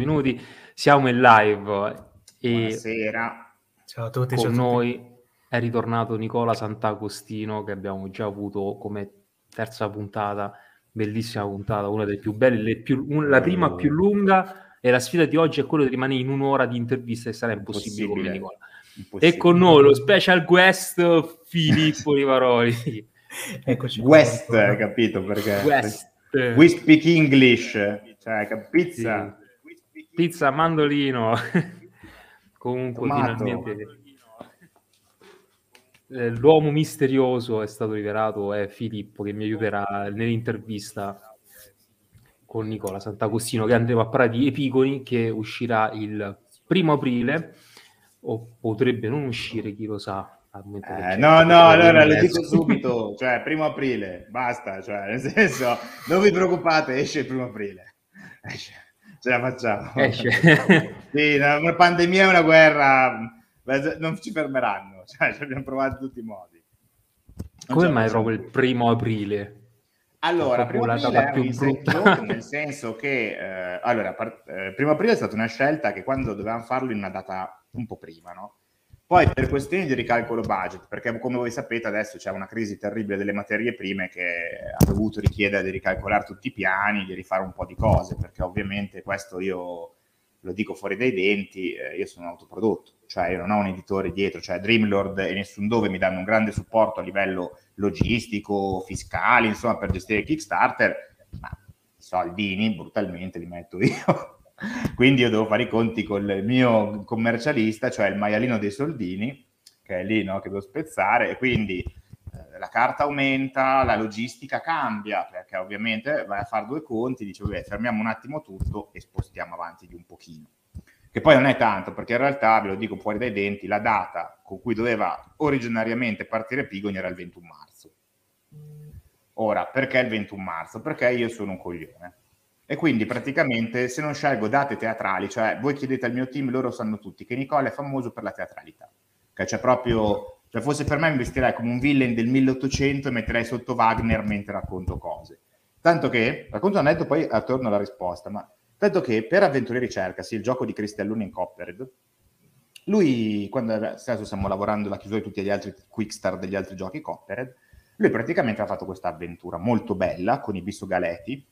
minuti. Siamo in live e Buonasera. Ciao a tutti. con ciao a tutti. noi è ritornato Nicola Sant'Agostino che abbiamo già avuto come terza puntata, bellissima puntata, una delle più belle, le più- un- la prima più lunga e la sfida di oggi è quella di rimanere in un'ora di intervista e sarà impossibile come Impossibile. Nicola. Impossibile. E con noi lo special guest Filippo Rivaroli. Eccoci. West, capito? Perché West. we speak English, cioè cap- pizza. Pizza mandolino. Comunque Tomato. finalmente eh, l'uomo misterioso è stato rivelato, è Filippo che mi aiuterà nell'intervista con Nicola Sant'Agostino che andremo a parlare di Epigoni che uscirà il primo aprile o potrebbe non uscire, chi lo sa. Eh, no, no, allora lo dico subito, cioè primo aprile, basta, cioè nel senso, non vi preoccupate, esce il primo aprile. Esce. Ce la facciamo. Sì, una una pandemia e una guerra non ci fermeranno, cioè ci abbiamo provato in tutti i modi. Non Come la mai proprio il primo aprile? Allora, primo la aprile è più brutta. nel senso che eh, allora, par- eh, primo aprile è stata una scelta che quando dovevamo farlo in una data un po' prima, no? Poi per questioni di ricalcolo budget, perché come voi sapete adesso c'è una crisi terribile delle materie prime che ha dovuto richiedere di ricalcolare tutti i piani, di rifare un po' di cose, perché ovviamente questo io lo dico fuori dai denti, eh, io sono un autoprodotto, cioè io non ho un editore dietro, cioè Dreamlord e nessun dove mi danno un grande supporto a livello logistico, fiscale, insomma per gestire Kickstarter, ma i soldini brutalmente li metto io. Quindi io devo fare i conti con il mio commercialista, cioè il maialino dei soldini, che è lì no, che devo spezzare, e quindi eh, la carta aumenta, la logistica cambia, perché ovviamente vai a fare due conti, dice, vabbè, fermiamo un attimo tutto e spostiamo avanti di un pochino. Che poi non è tanto, perché in realtà, ve lo dico fuori dai denti, la data con cui doveva originariamente partire Pigoni era il 21 marzo. Ora, perché il 21 marzo? Perché io sono un coglione. E quindi praticamente se non scelgo date teatrali, cioè voi chiedete al mio team, loro sanno tutti che Nicola è famoso per la teatralità. Che c'è proprio, cioè fosse per me investirei come un villain del 1800 e metterei sotto Wagner mentre racconto cose. Tanto che, racconto un aneddoto poi attorno alla risposta, ma tanto che per Avventure Ricerca, sì, il gioco di Cristelluni in Coppered, lui, quando adesso stiamo lavorando la chiusura di tutti gli altri quickstar degli altri giochi Coppered, lui praticamente ha fatto questa avventura molto bella con i Bisso Galeti,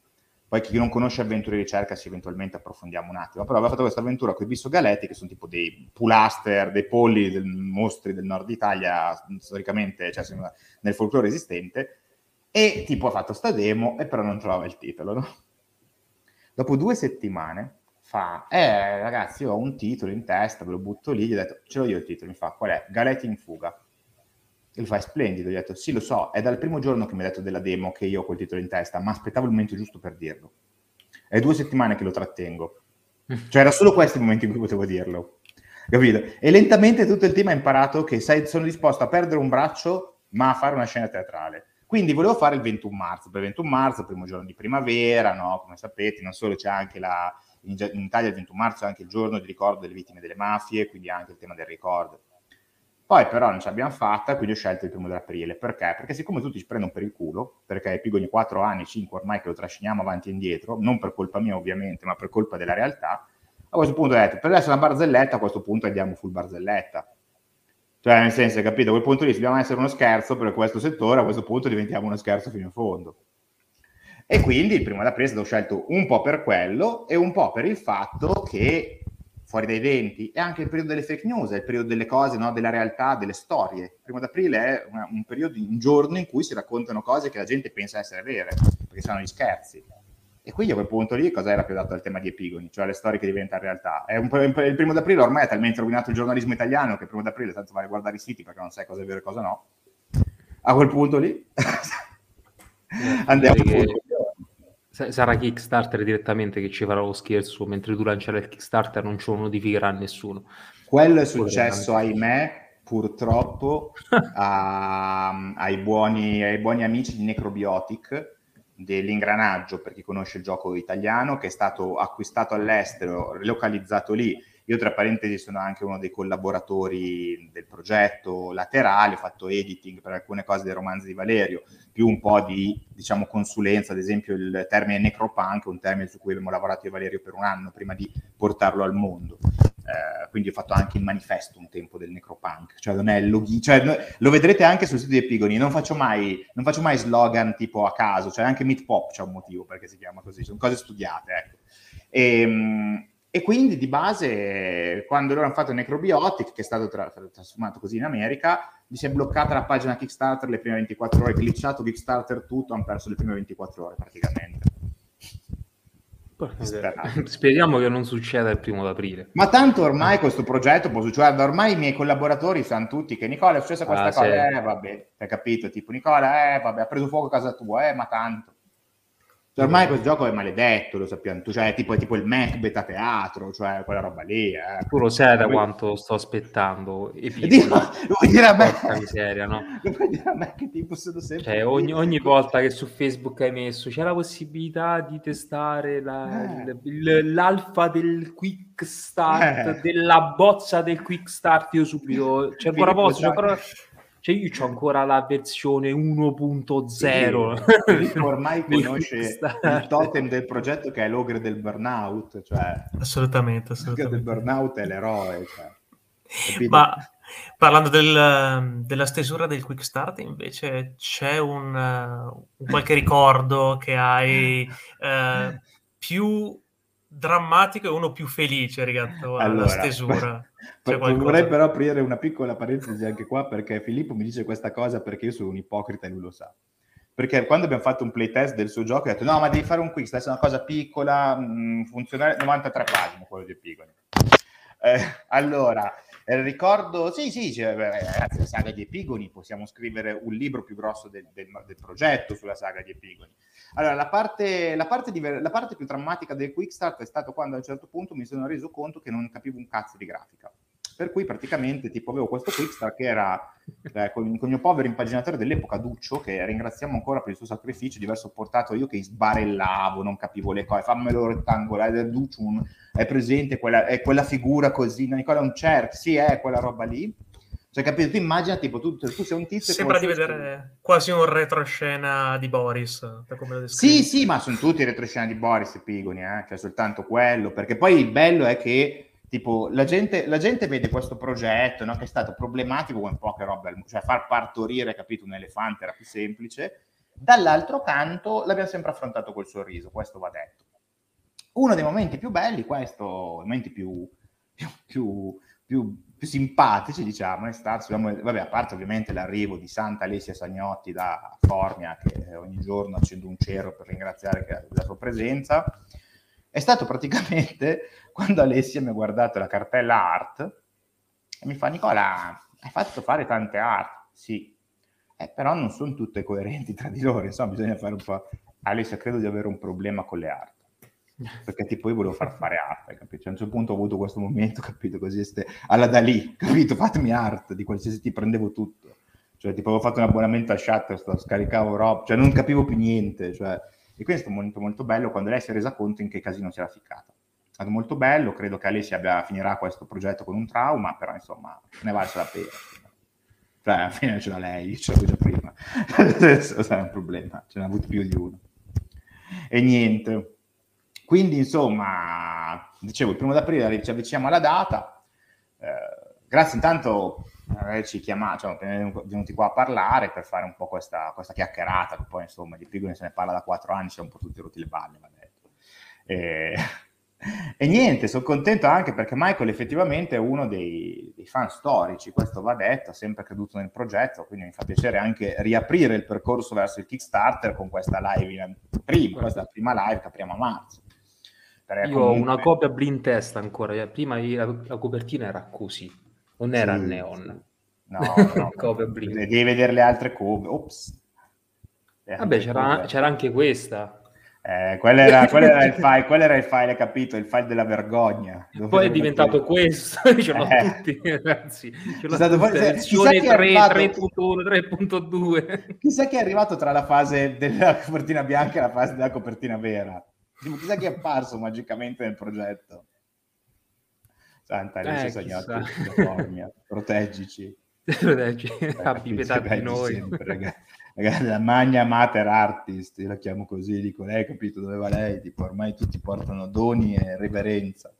poi chi non conosce avventure di ricerca si eventualmente approfondiamo un attimo, però aveva fatto questa avventura con i Bisso Galetti che sono tipo dei pulaster, dei polli, dei mostri del nord Italia, storicamente, cioè nel folklore esistente, e tipo ha fatto sta demo e però non trovava il titolo, no? Dopo due settimane fa, eh ragazzi io ho un titolo in testa, ve lo butto lì, gli ho detto, ce l'ho io il titolo, mi fa, qual è? Galetti in fuga. E lui fa, splendido, gli ho detto, sì lo so, è dal primo giorno che mi ha detto della demo che io ho quel titolo in testa, ma aspettavo il momento giusto per dirlo. È due settimane che lo trattengo. Cioè era solo questo il momento in cui potevo dirlo. Capito? E lentamente tutto il team ha imparato che sai, sono disposto a perdere un braccio, ma a fare una scena teatrale. Quindi volevo fare il 21 marzo, per il 21 marzo, primo giorno di primavera, no? Come sapete, non solo c'è anche la... In, in Italia il 21 marzo è anche il giorno di ricordo delle vittime delle mafie, quindi anche il tema del ricordo. Poi però non ce l'abbiamo fatta, quindi ho scelto il primo dell'aprile. Perché? Perché siccome tutti ci prendono per il culo, perché è Pigoni 4 anni, 5 ormai che lo trasciniamo avanti e indietro, non per colpa mia ovviamente, ma per colpa della realtà, a questo punto ho detto, per adesso una barzelletta, a questo punto andiamo full barzelletta. Cioè, nel senso, hai capito, a quel punto lì, dobbiamo essere uno scherzo per questo settore, a questo punto diventiamo uno scherzo fino in fondo. E quindi il primo d'aprile stato scelto un po' per quello e un po' per il fatto che fuori dai denti è anche il periodo delle fake news, è il periodo delle cose, no? della realtà, delle storie. Il primo d'aprile è una, un periodo, un giorno in cui si raccontano cose che la gente pensa essere vere, perché sono gli scherzi. E quindi a quel punto lì cosa era più dato al tema di epigoni, cioè le storie che diventano realtà. È un, il primo d'aprile ormai è talmente rovinato il giornalismo italiano che il primo d'aprile tanto vale guardare i siti perché non sai cosa è vero e cosa no. A quel punto lì andiamo. Sa- Sarà Kickstarter direttamente che ci farà lo scherzo mentre tu lancerai il Kickstarter non ce lo notificherà nessuno. Quello è successo, ahimè, purtroppo a, ai, buoni, ai buoni amici di Necrobiotic dell'ingranaggio, per chi conosce il gioco italiano, che è stato acquistato all'estero, localizzato lì Io tra parentesi sono anche uno dei collaboratori del progetto laterale, ho fatto editing per alcune cose dei romanzi di Valerio, più un po' di diciamo, consulenza, ad esempio il termine necropunk, un termine su cui abbiamo lavorato io e Valerio per un anno prima di portarlo al mondo. Eh, quindi ho fatto anche il manifesto un tempo del necropunk, cioè non è il login, cioè, lo vedrete anche sul sito di Epigoni, non faccio, mai, non faccio mai slogan tipo a caso, cioè anche Meat Pop c'è un motivo perché si chiama così, sono cose studiate, ecco. E, ehm, e quindi di base, quando loro hanno fatto Necrobiotic, che è stato tra- trasformato così in America, mi si è bloccata la pagina Kickstarter le prime 24 ore, glitchato Kickstarter tutto, hanno perso le prime 24 ore praticamente. Speriamo che non succeda il primo d'aprile. Ma tanto ormai questo progetto può succedere, ormai i miei collaboratori sanno tutti che Nicola è successa questa ah, cosa, sì. eh vabbè, hai capito, tipo Nicola, eh vabbè, ha preso fuoco a casa tua, eh ma tanto. Cioè, ormai questo gioco è maledetto, lo sappiamo, cioè tipo, tipo il Macbeth a teatro, cioè quella roba lì. Eh. Tu lo sai da quanto sto aspettando. Dico, lo vuoi dire a me? miseria, no? Lo vuoi dire a me che tipo sono sempre... Cioè, ogni, ogni, volta che su Facebook hai messo c'è la possibilità di testare la, eh. il, l'alfa del quick start, eh. della bozza del quick start, io subito... C'è ancora posto, c'è ancora... Cioè io ho ancora la versione 1.0. Sì, ormai conosce il totem del progetto che è l'ogre del burnout. Cioè, assolutamente, assolutamente. L'ogre del burnout è l'eroe. Cioè, Ma parlando del, della stesura del quick start invece c'è un, un qualche ricordo che hai eh, più drammatico e uno più felice riguardo alla allora, stesura. Beh, vorrei però aprire una piccola parentesi anche qua perché Filippo mi dice questa cosa perché io sono un ipocrita e lui lo sa. Perché quando abbiamo fatto un playtest del suo gioco, ha detto no, ma devi fare un quiz, adesso è una cosa piccola, mh, mm, funzionale, 93 pagine quello di Pigoni. Eh, allora, ricordo, sì, sì, cioè, ragazzi, la saga di Epigoni, possiamo scrivere un libro più grosso del, del, del progetto sulla saga di Epigoni. Allora, la parte, la, parte di, la parte, più drammatica del quick start è stato quando a un certo punto mi sono reso conto che non capivo un cazzo di grafica. Per cui praticamente tipo avevo questo quick start che era eh, con, con, il mio povero impaginatore dell'epoca Duccio, che ringraziamo ancora per il suo sacrificio di aver sopportato io che sbarellavo, non capivo le cose, fammelo rettangolare, Duccio è presente, quella, è quella figura così, Nicola è un cerchio, sì è quella roba lì cioè, capito? Tu immagina, tipo, tu, tu sei un tizio... Sembra di vedere quasi un retroscena di Boris, per come lo Sì, sì, ma sono tutti retroscena di Boris e Pigoni, eh? cioè soltanto quello, perché poi il bello è che, tipo, la gente, la gente vede questo progetto, no? Che è stato problematico con poche robe, cioè far partorire, capito, un elefante era più semplice. Dall'altro canto l'abbiamo sempre affrontato col sorriso, questo va detto. Uno dei momenti più belli, questo, i momenti più, più, più, più simpatici, diciamo, è stato, vabbè, a parte ovviamente l'arrivo di Santa Alessia Sagnotti da Formia, che ogni giorno accendo un cero per ringraziare la sua presenza, è stato praticamente quando Alessia mi ha guardato la cartella art e mi fa, Nicola, hai fatto fare tante art? Sì, eh, però non sono tutte coerenti tra di loro, insomma, bisogna fare un po'... Alessia, credo di avere un problema con le art perché tipo io volevo far fare arte, capito? Cioè, a un certo punto ho avuto questo momento, capito? Così este... alla da lì, capito? Fatemi arte di qualsiasi tipo, prendevo tutto. Cioè, tipo, avevo fatto un abbonamento a Shutterstock, scaricavo roba, cioè non capivo più niente, cioè... E questo è un momento molto bello quando lei si è resa conto in che casino si era ficcata. Stato molto bello, credo che Alessia abbia, finirà questo progetto con un trauma, però insomma ne valse la pena. Cioè, alla fine ce l'ha lei, ce l'avevo già prima. Adesso sarà un problema, ce n'ha avuto più di uno. E niente, quindi, insomma, dicevo, il primo d'aprile ci avviciniamo alla data. Eh, grazie intanto per averci chiamato, cioè, venuti qua a parlare per fare un po' questa, questa chiacchierata, che poi insomma di Pigone se ne parla da quattro anni, siamo un po' tutti rotti le balle, va detto. E, e niente, sono contento anche perché Michael effettivamente è uno dei, dei, fan storici, questo va detto, ha sempre creduto nel progetto, quindi mi fa piacere anche riaprire il percorso verso il Kickstarter con questa live, in, prima, questa prima live che apriamo a marzo. Io ho una copia blind test ancora, eh, prima la, la copertina era così, non era sì, neon. No, no, copia blind. Devi vedere le altre copie. Ops. Vabbè, c'era, c'era, anche questa. Eh, quello, era, quello, era il file, quello era il file, capito? Il file della vergogna. Poi è diventato questo, ce l'ho eh. tutti, ragazzi. Ce l'ho stato tutte, versione 3.2. Chissà che è arrivato tra la fase della copertina bianca e la fase della copertina vera. Chissà chi è apparso magicamente nel progetto. Santa Alice Eh. California, proteggici. Proteggi, Eh, abbi pietà di noi. sempre, raga- la magna mater artist, io la chiamo così, dico lei, capito dove va lei, tipo ormai tutti portano doni e reverenza.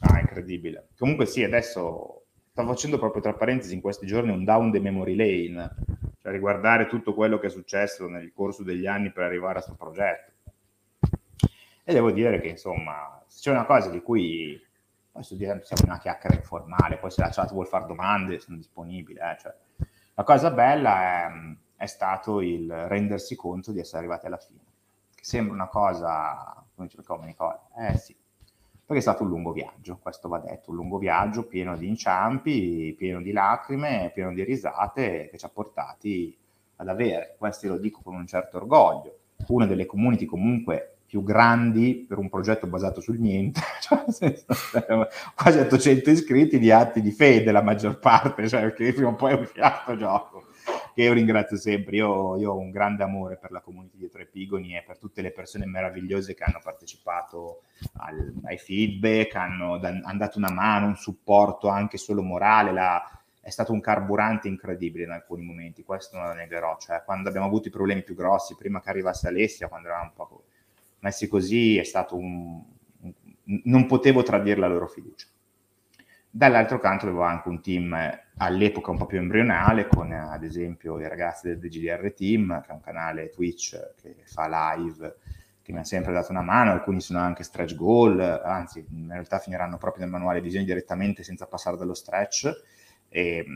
Ah, incredibile. Comunque sì, adesso sto facendo proprio tra parentesi in questi giorni un down the memory lane, cioè riguardare tutto quello che è successo nel corso degli anni per arrivare a questo progetto. E devo dire che insomma, se c'è una cosa di cui adesso dire siamo una chiacchiera informale, poi se la chat vuol fare domande sono disponibile. eh, cioè. La cosa bella è, è stato il rendersi conto di essere arrivati alla fine. Che sembra una cosa, come dice come Nicola, eh sì, perché è stato un lungo viaggio, questo va detto, un lungo viaggio pieno di inciampi, pieno di lacrime, pieno di risate che ci ha portati ad avere, questo lo dico con un certo orgoglio, una delle community comunque più grandi per un progetto basato sul niente, cioè, senso, quasi 800 iscritti di atti di fede la maggior parte, cioè perché prima o poi uscirà questo gioco, che io ringrazio sempre, io, io ho un grande amore per la community dietro Epigoni e per tutte le persone meravigliose che hanno partecipato al, ai feedback, hanno, hanno dato una mano, un supporto anche solo morale, la, è stato un carburante incredibile in alcuni momenti, questo non lo negherò, cioè quando abbiamo avuto i problemi più grossi, prima che arrivasse Alessia, quando eravamo un po' messi così, è stato un... un non potevo tradire la loro fiducia. Dall'altro canto avevo anche un team all'epoca un po' più embrionale con ad esempio i ragazzi del DGDR Team, che è un canale Twitch che fa live, che mi ha sempre dato una mano, alcuni sono anche stretch goal, anzi in realtà finiranno proprio nel manuale di disegno direttamente senza passare dallo stretch. E,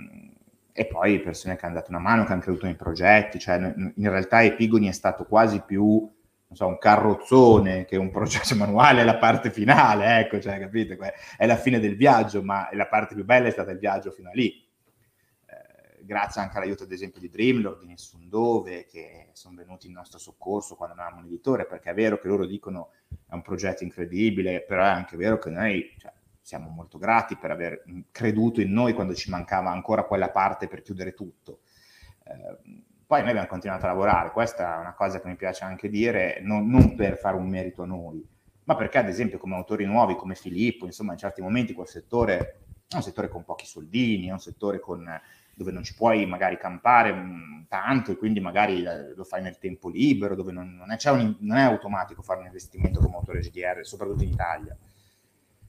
e poi persone che hanno dato una mano, che hanno creduto nei progetti, cioè in realtà Epigoni è stato quasi più so, un carrozzone che un processo manuale è la parte finale, ecco, cioè, capite? È la fine del viaggio, ma la parte più bella è stata il viaggio fino a lì. Eh, grazie anche all'aiuto, ad esempio, di Dreamlord, di Nessun Dove, che sono venuti in nostro soccorso quando avevamo un editore, perché è vero che loro dicono è un progetto incredibile, però è anche vero che noi cioè, siamo molto grati per aver creduto in noi quando ci mancava ancora quella parte per chiudere tutto. Eh, poi noi abbiamo continuato a lavorare, questa è una cosa che mi piace anche dire, non, non, per fare un merito a noi, ma perché ad esempio come autori nuovi, come Filippo, insomma in certi momenti quel settore è un settore con pochi soldini, è un settore con, dove non ci puoi magari campare mh, tanto e quindi magari lo fai nel tempo libero, dove non, non, è, un, non è automatico fare un investimento come autore GDR, soprattutto in Italia.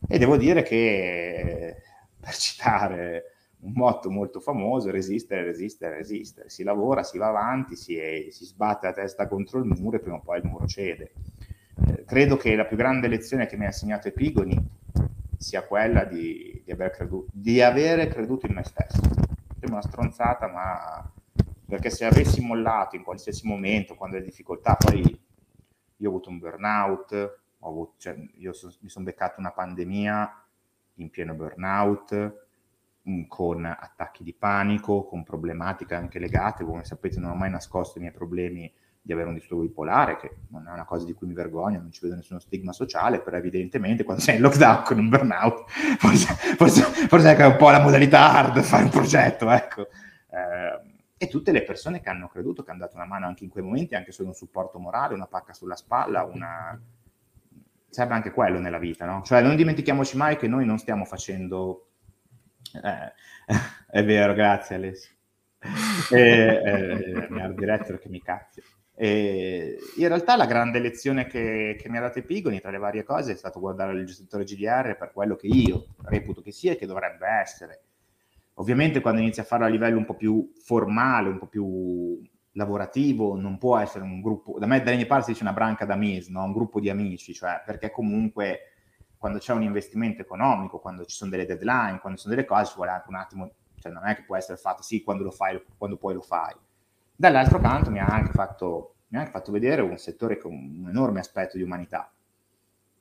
E devo dire che, per citare un motto molto famoso, resistere, resistere, resistere. Si lavora, si va avanti, si, è, si sbatte la testa contro il muro e prima o poi il muro cede. Eh, credo che la più grande lezione che mi ha insegnato Epigoni sia quella di, di, aver, creduto, di avere creduto in me stesso. È una stronzata, ma perché se avessi mollato in qualsiasi momento, quando hai difficoltà, poi io ho avuto un burnout, avuto, cioè, io so, mi sono beccato una pandemia in pieno burnout, con attacchi di panico, con problematiche anche legate, come sapete non ho mai nascosto i miei problemi di avere un disturbo bipolare, che non è una cosa di cui mi vergogno, non ci vedo nessuno stigma sociale, però evidentemente quando sei in lockdown con un burnout, forse, forse, forse è un po' la modalità hard fare un progetto, ecco. Eh, e tutte le persone che hanno creduto, che hanno dato una mano anche in quei momenti, anche solo un supporto morale, una pacca sulla spalla, una... serve anche quello nella vita, no? Cioè non dimentichiamoci mai che noi non stiamo facendo eh, è vero, grazie Alessio. E, eh, mi art director che mi cazzo. E in realtà la grande lezione che, che, mi ha dato Epigoni tra le varie cose è stato guardare il gestore GDR per quello che io reputo che sia e che dovrebbe essere. Ovviamente quando inizi a farlo a livello un po' più formale, un po' più lavorativo, non può essere un gruppo, da me dalle mie parti si dice una branca d'amis, no? un gruppo di amici, cioè perché comunque quando c'è un investimento economico, quando ci sono delle deadline, quando ci sono delle cose, ci vuole anche un attimo, cioè non è che può essere fatto sì quando lo fai, quando poi lo fai. Dall'altro canto mi ha anche fatto, ha anche fatto vedere un settore con un enorme aspetto di umanità,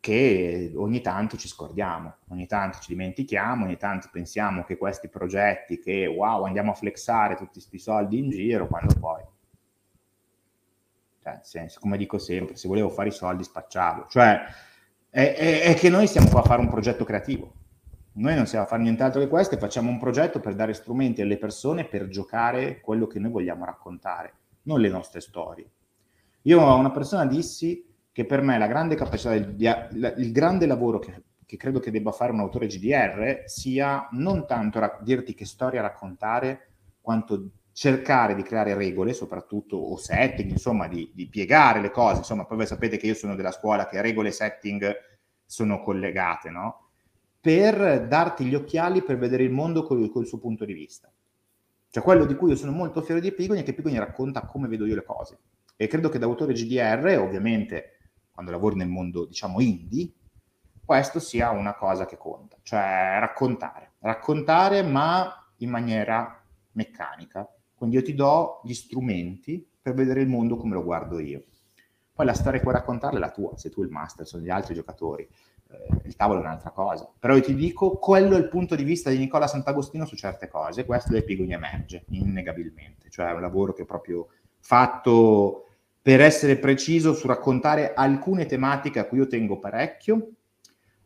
che ogni tanto ci scordiamo, ogni tanto ci dimentichiamo, ogni tanto pensiamo che questi progetti, che wow, andiamo a flexare tutti questi soldi in giro, quando poi... Cioè, senso, come dico sempre, se volevo fare i soldi spacciavo. Cioè, è, è, è, che noi siamo qua a fare un progetto creativo. Noi non siamo a fare nient'altro che questo e facciamo un progetto per dare strumenti alle persone per giocare quello che noi vogliamo raccontare, non le nostre storie. Io a una persona dissi che per me la grande capacità, del, il grande lavoro che che credo che debba fare un autore GDR sia non tanto ra- dirti che storia raccontare, quanto cercare di creare regole, soprattutto, o setting, insomma, di, di, piegare le cose. Insomma, poi voi sapete che io sono della scuola che regole e setting sono collegate, no? Per darti gli occhiali per vedere il mondo col, col suo punto di vista. Cioè, quello di cui io sono molto fiero di Pigoni è che Pigoni racconta come vedo io le cose. E credo che da autore GDR, ovviamente, quando lavori nel mondo, diciamo, indie, questo sia una cosa che conta. Cioè, raccontare. Raccontare, ma in maniera meccanica quindi io ti do gli strumenti per vedere il mondo come lo guardo io. Poi la storia che puoi raccontarla è la tua, sei tu il master, sono gli altri giocatori. Eh, il tavolo è un'altra cosa. Però io ti dico, quello è il punto di vista di Nicola Sant'Agostino su certe cose. Questo dai Pigoni emerge, innegabilmente. Cioè è un lavoro che è proprio fatto per essere preciso su raccontare alcune tematiche a cui io tengo parecchio,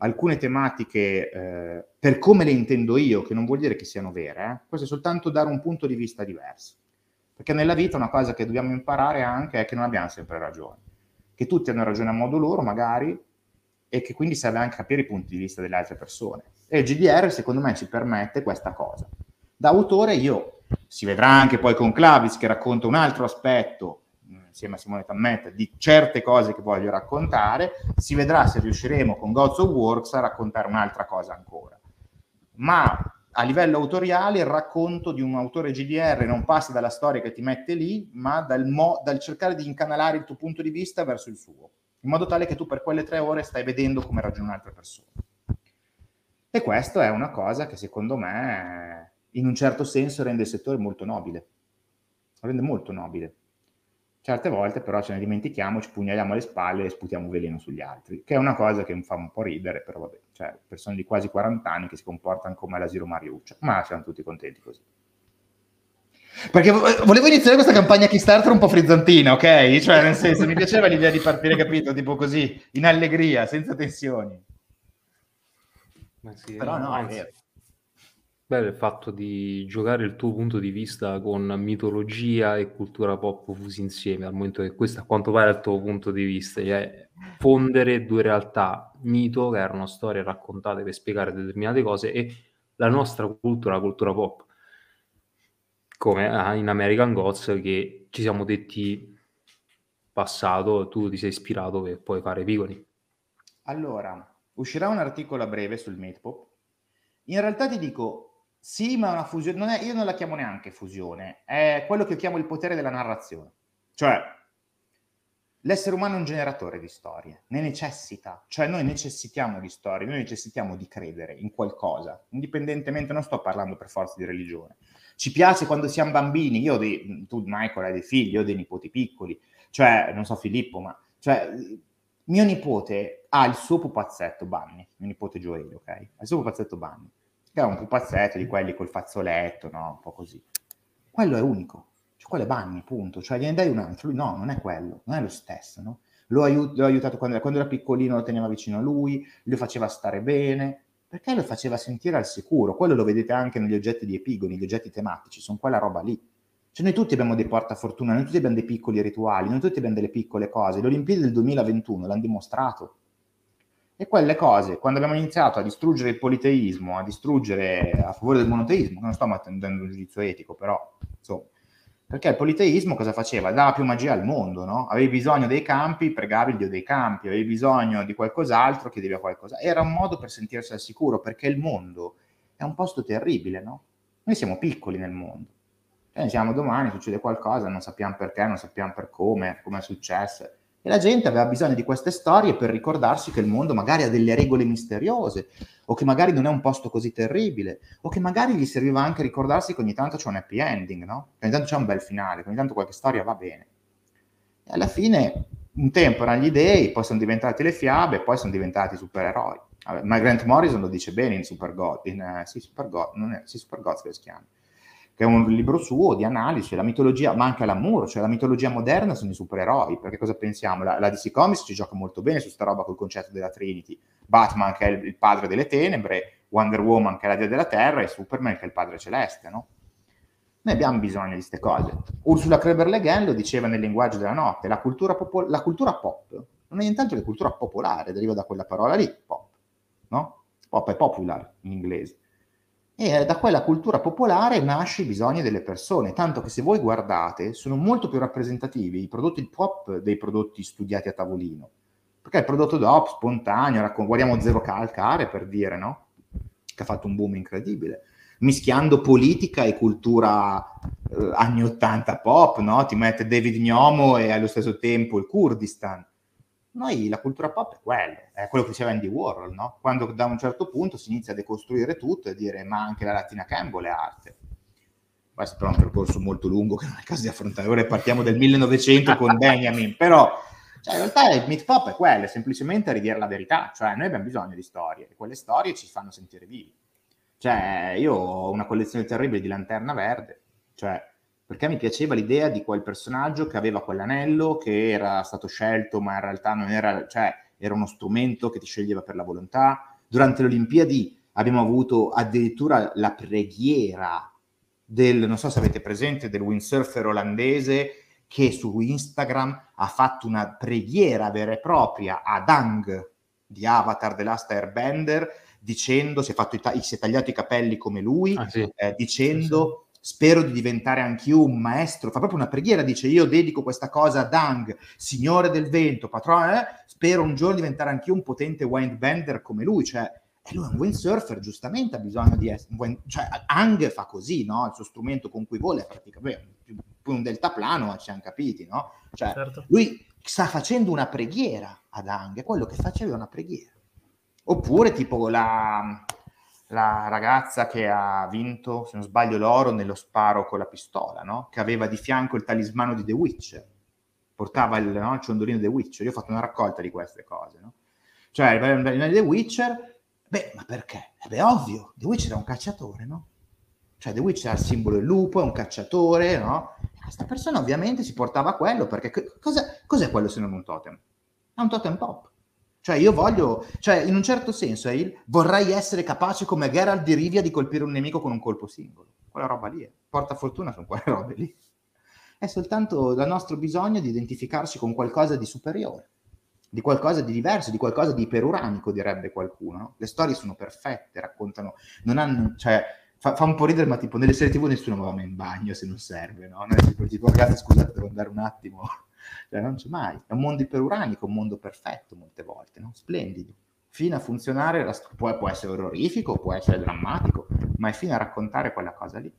alcune tematiche eh, per come le intendo io, che non vuol dire che siano vere, eh? questo è soltanto dare un punto di vista diverso. Perché nella vita una cosa che dobbiamo imparare anche è che non abbiamo sempre ragione, che tutti hanno ragione a modo loro magari e che quindi serve anche capire i punti di vista delle altre persone. E il GDR secondo me ci permette questa cosa. Da autore io, si vedrà anche poi con Clavis che racconta un altro aspetto insieme a Simone Tammet di certe cose che voglio raccontare, si vedrà se riusciremo con Gods of Works a raccontare un'altra cosa ancora. Ma a livello autoriale il racconto di un autore GDR non passa dalla storia che ti mette lì, ma dal, mo- dal cercare di incanalare il tuo punto di vista verso il suo, in modo tale che tu per quelle tre ore stai vedendo come ragiona un'altra persona. E questo è una cosa che secondo me in un certo senso rende il settore molto nobile. Lo rende molto nobile. Certe volte però ce ne dimentichiamo, ci pugnaliamo alle spalle e sputiamo veleno sugli altri, che è una cosa che mi fa un po' ridere, però vabbè, cioè persone di quasi 40 anni che si comportano come l'asilo Mariuccia, ma siamo tutti contenti così. Perché volevo iniziare questa campagna Kickstarter un po' frizzantina, ok? Cioè, nel senso, mi piaceva l'idea di partire, capito, tipo così, in allegria, senza tensioni. Ma sì, Però no, anzi, è vero. Bello il fatto di giocare il tuo punto di vista con mitologia e cultura pop fusi insieme, al momento che questo a quanto pare è il tuo punto di vista, cioè fondere due realtà, mito, che erano storie raccontate per spiegare determinate cose, e la nostra cultura, la cultura pop, come in American Gods, che ci siamo detti passato, tu ti sei ispirato per poi fare Piconi. Allora, uscirà un articolo a breve sul Meatpop. In realtà ti dico, sì, ma è una fusione, non è, io non la chiamo neanche fusione, è quello che chiamo il potere della narrazione. Cioè, l'essere umano è un generatore di storie, ne necessita, cioè noi necessitiamo di storie, noi necessitiamo di credere in qualcosa, indipendentemente, non sto parlando per forza di religione. Ci piace quando siamo bambini, io dei, tu Michael hai dei figli, io ho dei nipoti piccoli, cioè, non so Filippo, ma, cioè, mio nipote ha il suo pupazzetto Bunny, mio nipote Gioelio, ok? Ha il suo pupazzetto Bunny è un pupazzetto di quelli col fazzoletto, no? Un po' così. Quello è unico, cioè quello è Banni, punto. Cioè gliene dai un altro, lui no, non è quello, non è lo stesso, no? L'ho, aiut- l'ho aiutato quando, quando, era piccolino, lo teneva vicino a lui, lo faceva stare bene, perché lo faceva sentire al sicuro. Quello lo vedete anche negli oggetti di epigoni, gli oggetti tematici, sono quella roba lì. Cioè noi tutti abbiamo dei portafortuna, noi tutti abbiamo dei piccoli rituali, noi tutti abbiamo delle piccole cose. Le Olimpiadi del 2021 l'hanno dimostrato e quelle cose, quando abbiamo iniziato a distruggere il politeismo, a distruggere a favore del monoteismo, non sto mettendo un giudizio etico, però insomma, perché il politeismo cosa faceva? Dava più magia al mondo, no? Avevi bisogno dei campi, pregavi il dio dei campi, avevi bisogno di qualcos'altro, chiedevi a qualcosa. Era un modo per sentirsi al sicuro, perché il mondo è un posto terribile, no? Noi siamo piccoli nel mondo. Cioè, siamo domani, succede qualcosa, non sappiamo perché, non sappiamo per come, come è successo e la gente aveva bisogno di queste storie per ricordarsi che il mondo magari ha delle regole misteriose, o che magari non è un posto così terribile, o che magari gli serviva anche ricordarsi che ogni tanto c'è un happy ending, no? Che ogni tanto c'è un bel finale, che ogni tanto qualche storia va bene. E alla fine, un tempo erano gli dei, poi sono diventati le fiabe, poi sono diventati supereroi. Ma Grant Morrison lo dice bene in Super God, in, uh, sì, Super God, non è, sì, Super God si chiama che è un libro suo di analisi, la mitologia, ma anche l'amour, cioè la mitologia moderna sono i supereroi, perché cosa pensiamo? La, la DC Comics ci gioca molto bene su sta roba col concetto della Trinity, Batman che è il, il padre delle tenebre, Wonder Woman che è la dea della terra e Superman che è il padre celeste, no? Noi abbiamo bisogno di queste cose. Ursula Kreber-Leghen lo diceva nel linguaggio della notte, la cultura, popo- la cultura pop non è nient'altro che cultura popolare, deriva da quella parola lì, pop no? Pop è popular in inglese. E da quella cultura popolare nasce i bisogni delle persone, tanto che se voi guardate sono molto più rappresentativi i prodotti pop dei prodotti studiati a tavolino. Perché il prodotto DOP, spontaneo, raccon- guardiamo Zero Calcare per dire, no? Che ha fatto un boom incredibile mischiando politica e cultura eh, anni 80 pop, no? Ti mette David Gnomo e allo stesso tempo il Kurdistan. Noi la cultura pop è quello, è quello che diceva Andy Warhol, no? Quando da un certo punto si inizia a decostruire tutto e dire ma anche la Latina Campbell è arte. Questo però è un percorso molto lungo che non è il caso di affrontare. Ora partiamo del 1900 con Benjamin, però cioè, in realtà il meat pop è quello, è semplicemente ridire la verità, cioè noi abbiamo bisogno di storie e quelle storie ci fanno sentire vivi. Cioè, io ho una collezione terribile di Lanterna Verde, cioè, perché mi piaceva l'idea di quel personaggio che aveva quell'anello, che era stato scelto, ma in realtà non era, cioè, era uno strumento che ti sceglieva per la volontà. Durante le Olimpiadi abbiamo avuto addirittura la preghiera del, non so se avete presente, del windsurfer olandese che su Instagram ha fatto una preghiera vera e propria ad Ang di Avatar The Last Airbender dicendo, si è, ta- si è tagliato i capelli come lui, ah, sì. eh, dicendo. Spero di diventare anch'io un maestro, fa proprio una preghiera, dice io dedico questa cosa a Dang, signore del vento, patrono, eh, spero un giorno diventare anch'io un potente windbender come lui, cioè e lui è un windsurfer, giustamente ha bisogno di essere, un cioè Ang fa così, no? Il suo strumento con cui vola è praticamente più un deltaplano, ci hanno capiti, no? Cioè, certo. lui sta facendo una preghiera ad Ang, quello che faceva è una preghiera. Oppure tipo la, la ragazza che ha vinto, se non sbaglio, l'oro nello sparo con la pistola, no? Che aveva di fianco il talismano di The Witcher. Portava il, no, il ciondolino The Witcher. Io ho fatto una raccolta di queste cose, no? Cioè, il talismano di The Witcher, beh, ma perché? Eh beh, ovvio, The Witcher è un cacciatore, no? Cioè, The Witcher ha il simbolo del lupo, è un cacciatore, no? Questa persona ovviamente si portava quello, perché cos'è, cos'è quello se non un totem? È un totem pop cioè, io voglio, cioè, in un certo senso, è il vorrei essere capace come Geralt di Rivia di colpire un nemico con un colpo singolo. Quella roba lì, è. porta fortuna sono quelle robe lì. È soltanto il nostro bisogno di identificarci con qualcosa di superiore, di qualcosa di diverso, di qualcosa di iperuranico, direbbe qualcuno. No? Le storie sono perfette, raccontano, non hanno, cioè, fa, fa, un po' ridere, ma tipo nelle serie TV nessuno va in bagno se non serve, no? Noi tipo, tipo ragazzi, scusate, devo andare un attimo cioè, non c'è mai. È un mondo iperuranico, un mondo perfetto molte volte, no? splendido. Fino a funzionare, può, può essere orrorifico, può essere drammatico, ma è fino a raccontare quella cosa lì.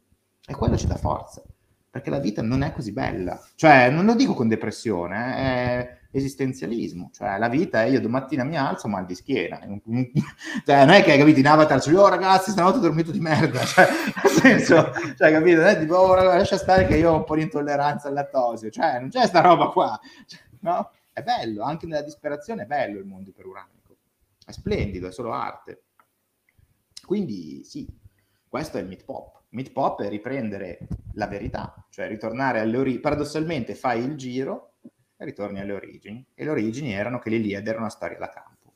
E quello ci dà forza, perché la vita non è così bella. Cioè, non lo dico con depressione, eh, esistenzialismo. Cioè, la vita è io domattina mi alzo mal di schiena. cioè, non è che, capito, in Avatar, cioè, oh ragazzi, stanotte ho dormito di merda. Cioè, nel senso, cioè, capito? Non è tipo, oh ragazzi, lascia stare che io ho un po' di intolleranza al lattosio. Cioè, non c'è sta roba qua. Cioè, no? È bello, anche nella disperazione è bello il mondo iperuranico. È splendido, è solo arte. Quindi, sì, questo è il meat pop. Meat pop è riprendere la verità, cioè ritornare alle origini. Paradossalmente fai il giro e ritorni alle origini. E le origini erano che l'Iliade era una storia da campo.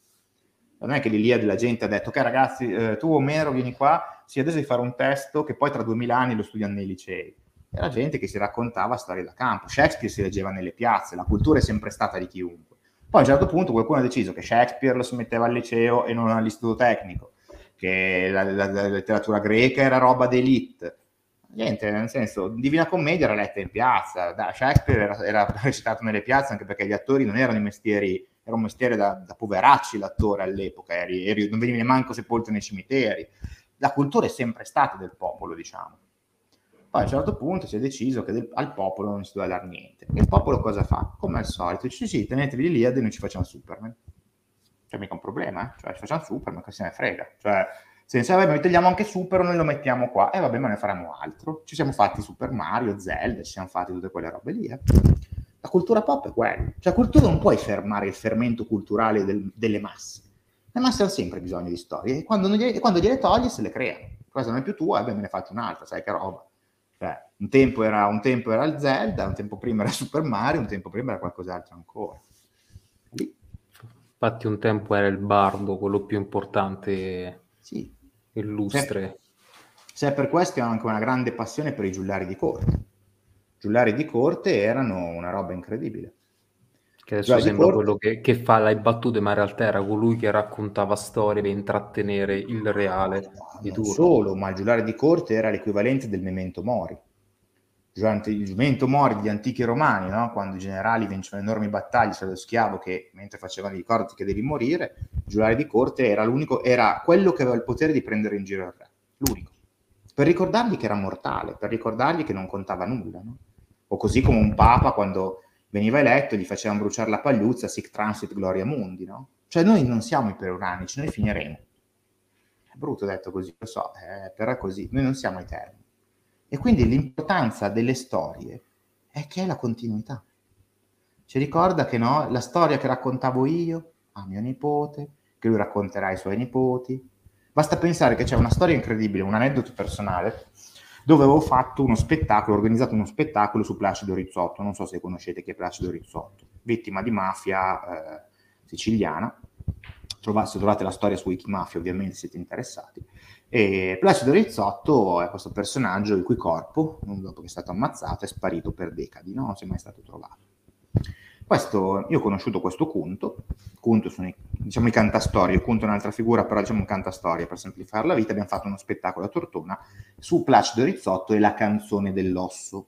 Non è che l'Iliade la gente ha detto, ok ragazzi, eh, tu Omero vieni qua, si adesso di fare un testo che poi tra duemila anni lo studiano nei licei. Era gente che si raccontava storie da campo. Shakespeare si leggeva nelle piazze, la cultura è sempre stata di chiunque. Poi a un certo punto qualcuno ha deciso che Shakespeare lo si metteva al liceo e non all'istituto tecnico, che la, la, la letteratura greca era roba d'elite, niente, nel senso, Divina Commedia era letta in piazza, da Shakespeare era, era, recitato nelle piazze anche perché gli attori non erano i mestieri, era un mestiere da, da poveracci l'attore all'epoca, eri, eri, non venivi neanche sepolto nei cimiteri. La cultura è sempre stata del popolo, diciamo. Poi a un certo punto si è deciso che del, al popolo non si doveva dare niente. E il popolo cosa fa? Come al solito, dice sì, tenetevi lì e noi ci facciamo Superman. C'è mica un problema, eh? cioè ci facciamo Superman, che se ne frega. Cioè, se dice, vabbè, togliamo anche Super, noi lo mettiamo qua. E eh, vabbè, ma ne faremo altro. Ci siamo fatti Super Mario, Zelda, ci siamo fatti tutte quelle robe lì. Eh. La cultura pop è quella. Cioè, la cultura non puoi fermare il fermento culturale del, delle masse. Le masse hanno sempre bisogno di storie. E quando, gliele, quando gliele togli, se le creano. Questa non è più tua, vabbè, me ne faccio un'altra, sai che roba. Cioè, un tempo, era, un tempo era il Zelda, un tempo prima era Super Mario, un tempo prima era qualcos'altro ancora. Lì. Infatti un tempo era il bardo, quello più importante. Sì, illustre. Se, se per questo ho anche una grande passione per i giullari di corte. Giullari di corte erano una roba incredibile. Che adesso Giulare sembra corte... quello che, che, fa le battute, ma in realtà era colui che raccontava storie per intrattenere il reale di non solo, ma il giullare di corte era l'equivalente del memento mori. Durante il memento mori degli antichi romani, no? quando i generali vincevano enormi battaglie sullo schiavo che mentre facevano i ricordi che devi morire, il giullare di corte era, era quello che aveva il potere di prendere in giro il re, l'unico. Per ricordargli che era mortale, per ricordargli che non contava nulla. No? O così come un papa quando veniva eletto gli facevano bruciare la pagliuzza, sic transit gloria mundi, no? Cioè noi non siamo i peruranici, noi finiremo. È brutto detto così, lo so, eh, però è così, noi non siamo eterni. E quindi l'importanza delle storie è che è la continuità. Ci ricorda che no, la storia che raccontavo io a mio nipote, che lui racconterà ai suoi nipoti. Basta pensare che c'è una storia incredibile, un aneddoto personale dove avevo fatto uno spettacolo, organizzato uno spettacolo su Placido Rizzotto, non so se conoscete chi è Placido Rizzotto, vittima di mafia eh, siciliana, trovate, se trovate la storia su Wikimafia ovviamente siete interessati, e Placido Rizzotto è questo personaggio il cui corpo, dopo che è stato ammazzato, è sparito per decadi, no? non si è mai stato trovato. Questo, io ho conosciuto questo Cunto, Cunto sono i, diciamo, i cantastorie, Cunto è un'altra figura, però diciamo un cantastorie per semplificare la vita, abbiamo fatto uno spettacolo a Tortona su Placido Rizzotto e la canzone dell'osso.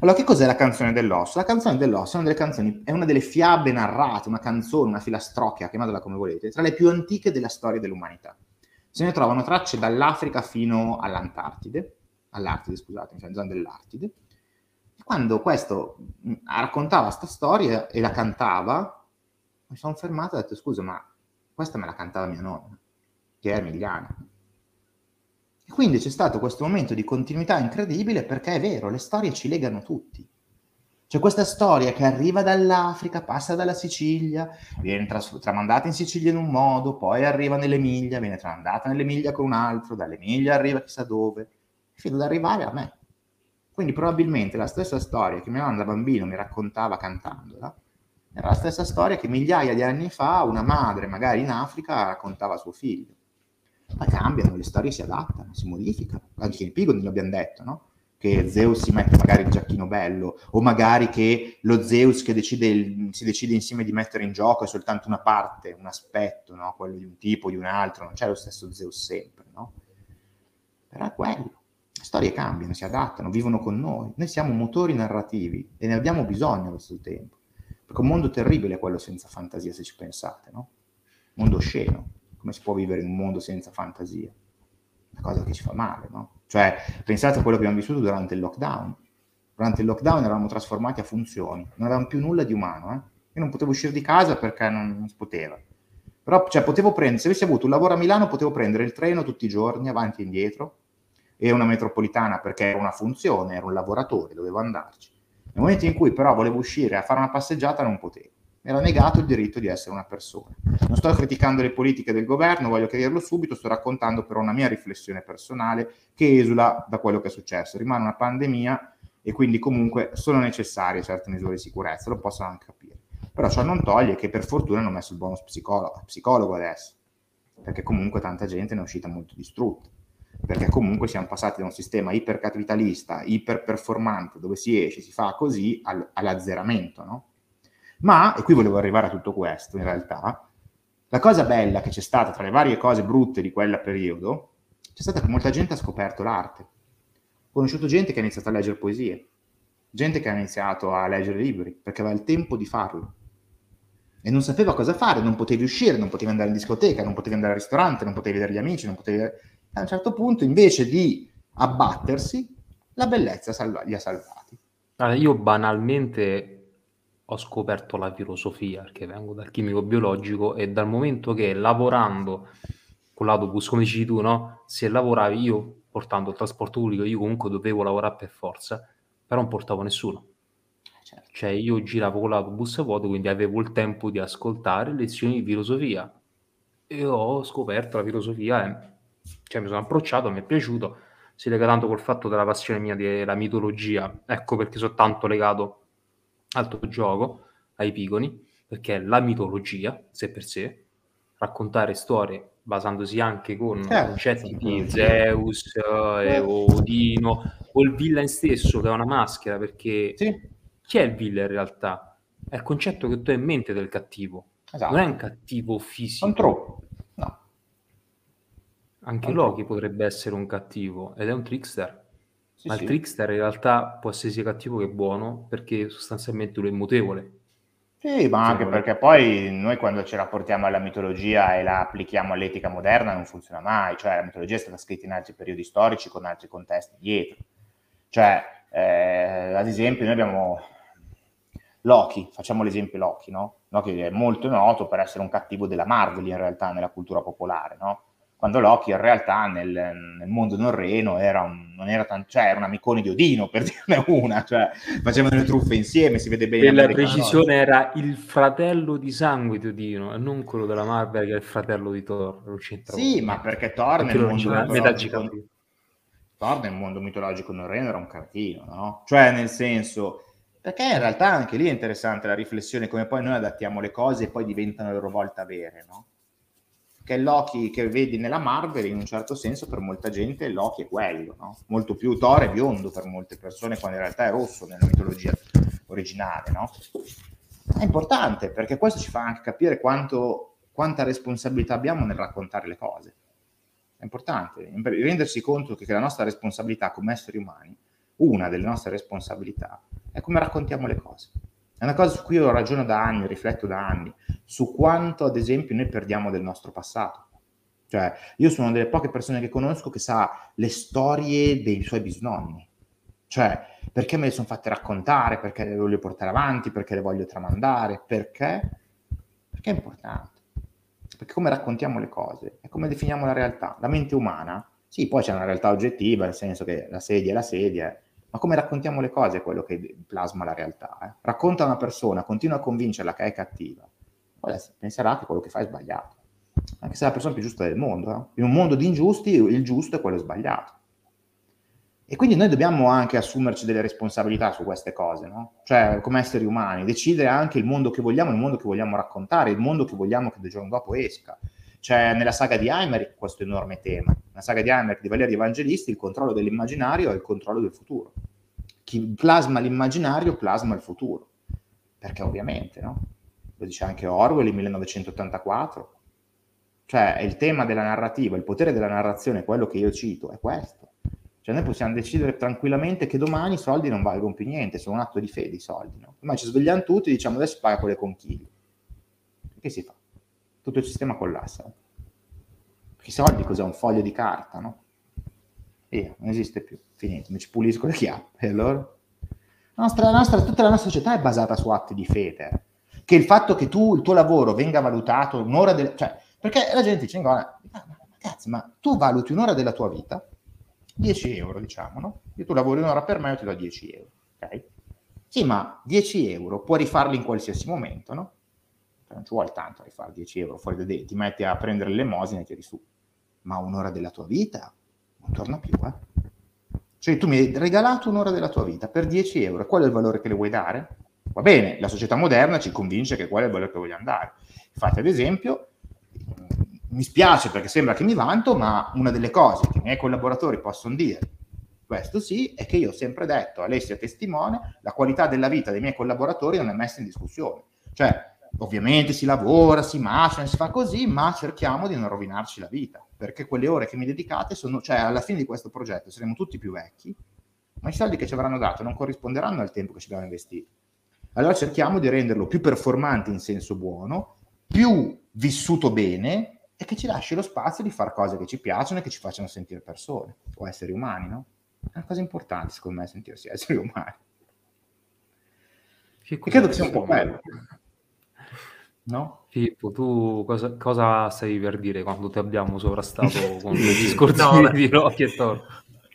Allora, che cos'è la canzone dell'osso? La canzone dell'osso è una delle canzoni, è una delle fiabe narrate, una canzone, una filastrocchia, chiamatela come volete, tra le più antiche della storia dell'umanità. Se ne trovano tracce dall'Africa fino all'Antartide, all'Artide, scusate, in zona dell'Artide, quando questo mm, raccontava questa storia e la cantava, mi sono fermato e ho detto scusa, ma questa me la cantava mia nonna, che è emiliana. E quindi c'è stato questo momento di continuità incredibile perché è vero, le storie ci legano tutti. C'è questa storia che arriva dall'Africa, passa dalla Sicilia, viene tras- tramandata in Sicilia in un modo, poi arriva nell'Emilia, viene tramandata nell'Emilia con un altro, dall'Emilia arriva chissà dove, fino ad arrivare a me. Quindi probabilmente la stessa storia che mia nonna da bambino mi raccontava cantandola, era la stessa storia che migliaia di anni fa una madre, magari in Africa, raccontava a suo figlio. Ma cambiano, le storie si adattano, si modificano. Anche in Pigoni l'abbiamo detto, no? Che Zeus si mette magari il giacchino bello, o magari che lo Zeus che decide, si decide insieme di mettere in gioco è soltanto una parte, un aspetto, no? Quello di un tipo, di un altro, non c'è lo stesso Zeus sempre, no? Però è quello. Le storie cambiano, si adattano, vivono con noi. Noi siamo motori narrativi e ne abbiamo bisogno allo stesso tempo. Perché un mondo terribile è quello senza fantasia, se ci pensate, no? Mondo sceno. Come si può vivere in un mondo senza fantasia? Una cosa che ci fa male, no? Cioè, pensate a quello che abbiamo vissuto durante il lockdown. Durante il lockdown eravamo trasformati a funzioni, non avevamo più nulla di umano, eh? Io non potevo uscire di casa perché non, non si poteva. Però, cioè, potevo prendere, se avessi avuto un lavoro a Milano, potevo prendere il treno tutti i giorni, avanti e indietro, e una metropolitana perché era una funzione, ero un lavoratore, dovevo andarci. Nel momento in cui però volevo uscire a fare una passeggiata non potevo. Era negato il diritto di essere una persona. Non sto criticando le politiche del governo, voglio chiarirlo subito, sto raccontando però una mia riflessione personale che esula da quello che è successo. Rimane una pandemia e quindi comunque sono necessarie certe misure di sicurezza, lo possono anche capire. Però ciò non toglie che per fortuna hanno messo il bonus psicologo, psicologo adesso, perché comunque tanta gente ne è uscita molto distrutta perché comunque siamo passati da un sistema ipercapitalista, iperperformante, dove si esce, si fa così, al, all'azzeramento, no? Ma, e qui volevo arrivare a tutto questo, in realtà, la cosa bella che c'è stata tra le varie cose brutte di quel periodo, c'è stata che molta gente ha scoperto l'arte. Ho conosciuto gente che ha iniziato a leggere poesie, gente che ha iniziato a leggere libri, perché aveva il tempo di farlo. E non sapeva cosa fare, non potevi uscire, non potevi andare in discoteca, non potevi andare al ristorante, non potevi vedere gli amici, non potevi a un certo punto, invece di abbattersi, la bellezza salva- li ha salvati. Allora, io banalmente ho scoperto la filosofia, perché vengo dal chimico biologico e dal momento che lavorando con l'autobus, come dici tu, no? Se lavoravi io portando il trasporto pubblico, io comunque dovevo lavorare per forza, però non portavo nessuno. Certo. Cioè io giravo con l'autobus vuoto, quindi avevo il tempo di ascoltare lezioni di filosofia e ho scoperto la filosofia e cioè mi sono approcciato, mi è piaciuto, si lega tanto col fatto della passione mia della mitologia, ecco perché sono tanto legato al tuo gioco, ai pigoni, perché è la mitologia, sé per sé, raccontare storie basandosi anche con certo, concetti di Zeus, eh, Odino, o il villain stesso che è una maschera, perché sì. chi è il villain in realtà? È il concetto che tu hai in mente del cattivo. Esatto. Non è un cattivo fisico. Non troppo. No. Anche non Loki potrebbe essere un cattivo ed è un trickster. Sì, ma sì. il trickster in realtà può essere sia cattivo che buono perché sostanzialmente lui è mutevole. Sì, ma anche perché poi noi quando ci rapportiamo alla mitologia e la applichiamo all'etica moderna non funziona mai, cioè la mitologia è stata scritta in altri periodi storici con altri contesti dietro. Cioè, eh, ad esempio, noi abbiamo Loki, facciamo l'esempio Loki, no? Loki è molto noto per essere un cattivo della Marvel in realtà nella cultura popolare, no? Quando Loki in realtà nel, nel mondo norreno era, un, non era, tanto, cioè, era un amicone di Odino, per dirne una, cioè facevano le truffe insieme, si vede bene. Per la precisione era il fratello di sangue di Odino, e non quello della Marvel che è il fratello di Thor. Non sì, ma perché Thor nel mondo mitologico... Thor nel mondo mitologico norreno era un cartino, no? Cioè, nel senso... Perché in realtà anche lì è interessante la riflessione, come poi noi adattiamo le cose e poi diventano a loro volta vere, no? Che Loki che vedi nella Marvel, in un certo senso per molta gente Loki è quello, no? molto più Thor è biondo per molte persone, quando in realtà è rosso nella mitologia originale. No? È importante perché questo ci fa anche capire quanto, quanta responsabilità abbiamo nel raccontare le cose. È importante rendersi conto che la nostra responsabilità come esseri umani, una delle nostre responsabilità, è come raccontiamo le cose. È una cosa su cui io ragiono da anni, rifletto da anni, su quanto ad esempio noi perdiamo del nostro passato. Cioè, io sono una delle poche persone che conosco che sa le storie dei suoi bisnonni. Cioè, perché me le sono fatte raccontare, perché le voglio portare avanti, perché le voglio tramandare, perché? Perché è importante. Perché come raccontiamo le cose e come definiamo la realtà. La mente umana, sì, poi c'è una realtà oggettiva, nel senso che la sedia è la sedia, ma come raccontiamo le cose è quello che plasma la realtà. Eh? Racconta una persona, continua a convincerla che è cattiva, poi penserà che quello che fa è sbagliato. Anche se è la persona più giusta del mondo. Eh? In un mondo di ingiusti il giusto è quello sbagliato. E quindi noi dobbiamo anche assumerci delle responsabilità su queste cose, no? Cioè, come esseri umani, decidere anche il mondo che vogliamo, il mondo che vogliamo raccontare, il mondo che vogliamo che il giorno dopo esca. C'è nella saga di Heimerick questo enorme tema. Nella saga di Heimerick di Valerio Evangelisti il controllo dell'immaginario è il controllo del futuro. Chi plasma l'immaginario plasma il futuro. Perché ovviamente, no? Lo dice anche Orwell in 1984. Cioè, il tema della narrativa, il potere della narrazione, quello che io cito, è questo. Cioè, noi possiamo decidere tranquillamente che domani i soldi non valgono più niente, sono un atto di fede i soldi, no? Domani ci svegliamo tutti e diciamo adesso paga con le conchiglie. Che si fa? Tutto il sistema collassa. Perché i soldi cos'è? Un foglio di carta, no? Via, non esiste più, finito, mi ci pulisco le chiappe. E allora? La nostra, la nostra, tutta la nostra società è basata su atti di fede. Che il fatto che tu, il tuo lavoro venga valutato un'ora del... Cioè, perché la gente dice, ma, ma, cazzo, ma tu valuti un'ora della tua vita, 10 euro diciamo, no? Io tu lavori un'ora per me, io ti do 10 euro, ok? Sì, ma 10 euro puoi rifarli in qualsiasi momento, no? Non ci vuole tanto a rifare 10 euro fuori dai denti, ti metti a prendere l'elemosina e tiri su. Ma un'ora della tua vita non torna più, eh? Cioè tu mi hai regalato un'ora della tua vita per 10 euro, qual è il valore che le vuoi dare? Va bene, la società moderna ci convince che qual è il valore che vogliamo dare. Infatti, ad esempio, mi spiace perché sembra che mi vanto, ma una delle cose che i miei collaboratori possono dire, questo sì, è che io ho sempre detto, Alessia testimone, la qualità della vita dei miei collaboratori non è messa in discussione. Cioè, Ovviamente si lavora, si macina, si fa così, ma cerchiamo di non rovinarci la vita, perché quelle ore che mi dedicate sono, cioè alla fine di questo progetto saremo tutti più vecchi, ma i soldi che ci avranno dato non corrisponderanno al tempo che ci abbiamo investito. Allora cerchiamo di renderlo più performante in senso buono, più vissuto bene e che ci lasci lo spazio di fare cose che ci piacciono e che ci facciano sentire persone o esseri umani, no? È una cosa importante secondo me sentirsi esseri umani. E credo che sia un po' bello. No? Filippo, tu cosa, cosa stai per dire quando ti abbiamo sovrastato con i discorsi no, di Rocky e Thor?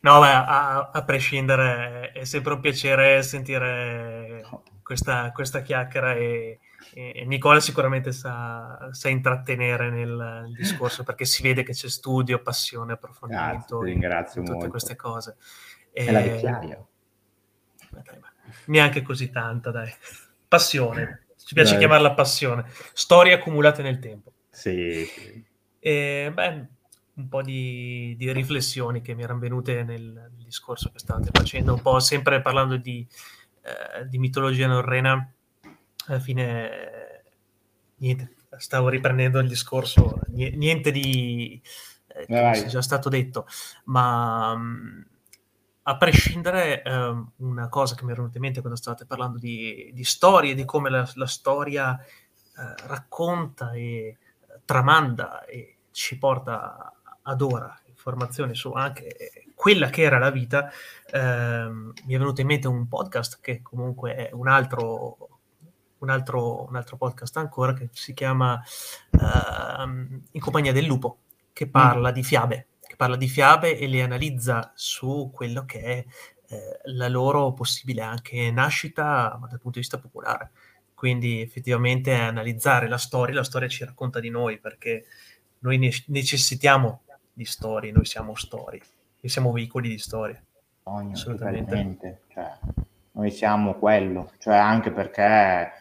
No, beh, a, a, prescindere è sempre un piacere sentire questa, questa chiacchiera e, e, Nicola sicuramente sa, sa intrattenere nel, nel, discorso perché si vede che c'è studio, passione, approfondimento Grazie, ringrazio in tutte molto. queste cose. E, è la vecchiaia. Neanche così tanta, dai. Passione. Ci piace Dai. chiamarla passione. Storie accumulate nel tempo. Sì. E, beh, un po' di, di, riflessioni che mi erano venute nel, nel, discorso che stavate facendo, un po' sempre parlando di, eh, di mitologia norrena. alla fine niente, stavo riprendendo il discorso, niente di eh, come è già stato detto, ma mh, a prescindere, eh, una cosa che mi è venuta in mente quando stavate parlando di, di storie, di come la, la storia eh, racconta e tramanda e ci porta ad ora informazioni su anche quella che era la vita, eh, mi è venuto in mente un podcast che comunque è un altro, un altro, un altro podcast ancora che si chiama uh, In compagnia del lupo, che parla mm. di fiabe che parla di fiabe e le analizza su quello che è eh, la loro possibile anche nascita, ma dal punto di vista popolare. Quindi effettivamente analizzare la storia, la storia ci racconta di noi perché noi ne- necessitiamo di storie, noi siamo storie, noi siamo veicoli di storie. Ogni, assolutamente. Cioè, noi siamo quello, cioè anche perché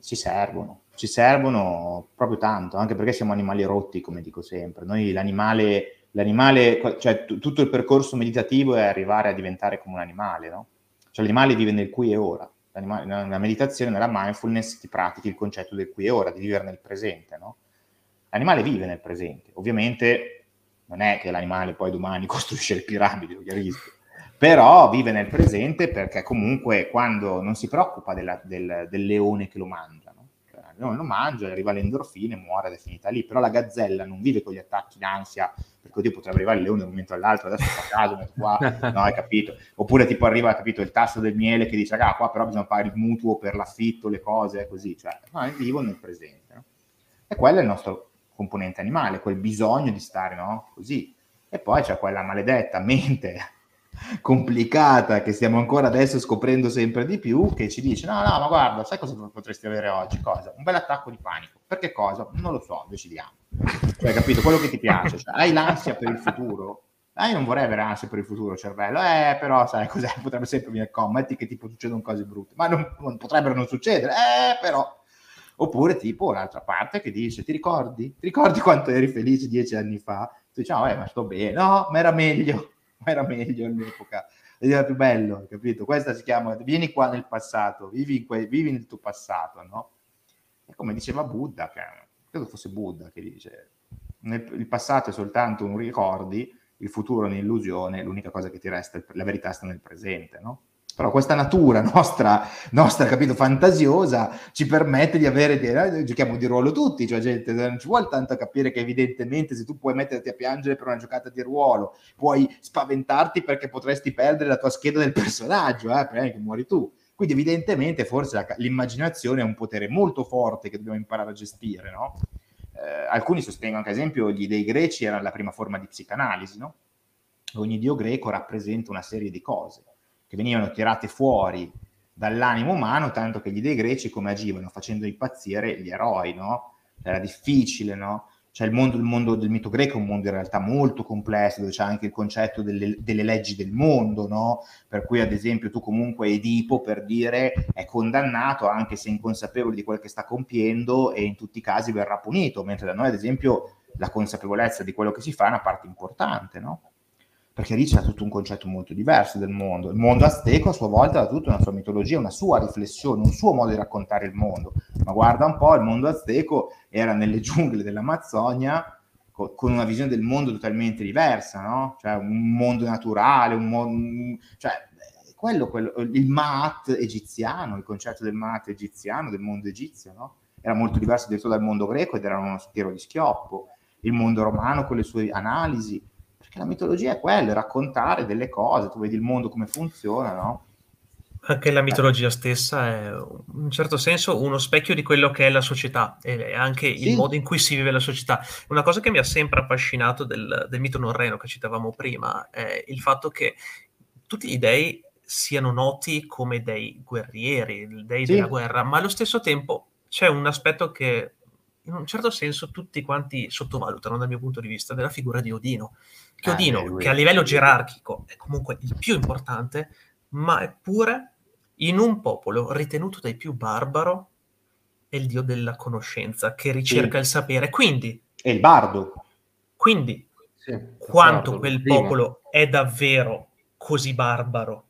ci servono, ci servono proprio tanto, anche perché siamo animali rotti, come dico sempre. Noi l'animale l'animale, cioè t- tutto il percorso meditativo è arrivare a diventare come un animale, no? Cioè l'animale vive nel qui e ora. Nella meditazione, nella mindfulness, ti pratichi il concetto del qui e ora, di vivere nel presente, no? L'animale vive nel presente. Ovviamente non è che l'animale poi domani costruisce le piramidi, lo chiarisco. Però vive nel presente perché comunque quando non si preoccupa della, del, del leone che lo mangia, non lo mangia, arriva l'endorfina e muore ed è finita lì. Però la gazzella non vive con gli attacchi d'ansia, perché oddio potrebbe arrivare il leone da un momento all'altro, adesso fa caso, metto qua, no, hai capito? Oppure tipo arriva, capito, il tasso del miele che dice, ah, qua però bisogna pagare il mutuo per l'affitto, le cose, così, cioè, no, vivo nel presente. No? E quello è il nostro componente animale, quel bisogno di stare, no? Così. E poi c'è quella maledetta mente complicata che stiamo ancora adesso scoprendo sempre di più, che ci dice no, no, ma guarda, sai cosa potresti avere oggi? Cosa? Un bel attacco di panico. Perché cosa? Non lo so, decidiamo. Cioè, capito? Quello che ti piace. Cioè, hai l'ansia per il futuro? Ah, io non vorrei avere ansia per il futuro, cervello. Eh, però, sai cos'è? Potrebbe sempre venire metti che tipo succedono cose brutte. Ma non, non potrebbero non succedere. Eh, però... Oppure tipo l'altra parte che dice, ti ricordi? Ti ricordi quanto eri felice dieci anni fa? Tu dici, oh, eh, ma sto bene. No, ma era meglio era meglio all'epoca, era più bello, capito? Questa si chiama, vieni qua nel passato, vivi, que- vivi nel tuo passato, no? E come diceva Buddha, che, credo fosse Buddha che dice, nel, il passato è soltanto un ricordi, il futuro è un'illusione, l'unica cosa che ti resta, la verità sta nel presente, no? Però questa natura nostra, nostra, capito, fantasiosa ci permette di avere, di, eh, giochiamo di ruolo tutti, cioè gente, non ci vuole tanto capire che evidentemente se tu puoi metterti a piangere per una giocata di ruolo, puoi spaventarti perché potresti perdere la tua scheda del personaggio, eh, prima che muori tu. Quindi evidentemente forse la, l'immaginazione è un potere molto forte che dobbiamo imparare a gestire, no? Eh, alcuni sostengono che ad esempio gli dei greci erano la prima forma di psicanalisi, no? Ogni dio greco rappresenta una serie di cose che venivano tirate fuori dall'animo umano, tanto che gli dei greci come agivano? Facendo impazzire gli eroi, no? Era difficile, no? Cioè il mondo, il mondo, del mito greco è un mondo in realtà molto complesso, dove c'è anche il concetto delle, delle, leggi del mondo, no? Per cui, ad esempio, tu comunque Edipo, per dire, è condannato anche se inconsapevole di quel che sta compiendo e in tutti i casi verrà punito, mentre da noi, ad esempio, la consapevolezza di quello che si fa è una parte importante, no? Perché lì c'è tutto un concetto molto diverso del mondo. Il mondo azteco a sua volta ha tutta una sua mitologia, una sua riflessione, un suo modo di raccontare il mondo. Ma guarda un po', il mondo azteco era nelle giungle dell'Amazzonia con una visione del mondo totalmente diversa, no? Cioè un mondo naturale, un mondo... Cioè, quello, quello, il Maat egiziano, il concetto del Maat egiziano, del mondo egizio, no? Era molto diverso dal mondo greco ed era uno tiro di schioppo. Il mondo romano con le sue analisi, perché la mitologia è quello, è raccontare delle cose, tu vedi il mondo come funziona, no? Anche la mitologia stessa è in un certo senso uno specchio di quello che è la società e anche sì. il modo in cui si vive la società. Una cosa che mi ha sempre affascinato del, del mito norreno che citavamo prima è il fatto che tutti gli dei siano noti come dei guerrieri, dei sì. della guerra, ma allo stesso tempo c'è un aspetto che in un certo senso tutti quanti sottovalutano dal mio punto di vista della figura di Odino. Che ah, Odino, che a livello gerarchico è comunque il più importante, ma eppure in un popolo ritenuto dai più barbaro è il dio della conoscenza che ricerca sì. il sapere. Quindi... È il bardo. Sì, quanto bardo, quel prima. popolo è davvero così barbaro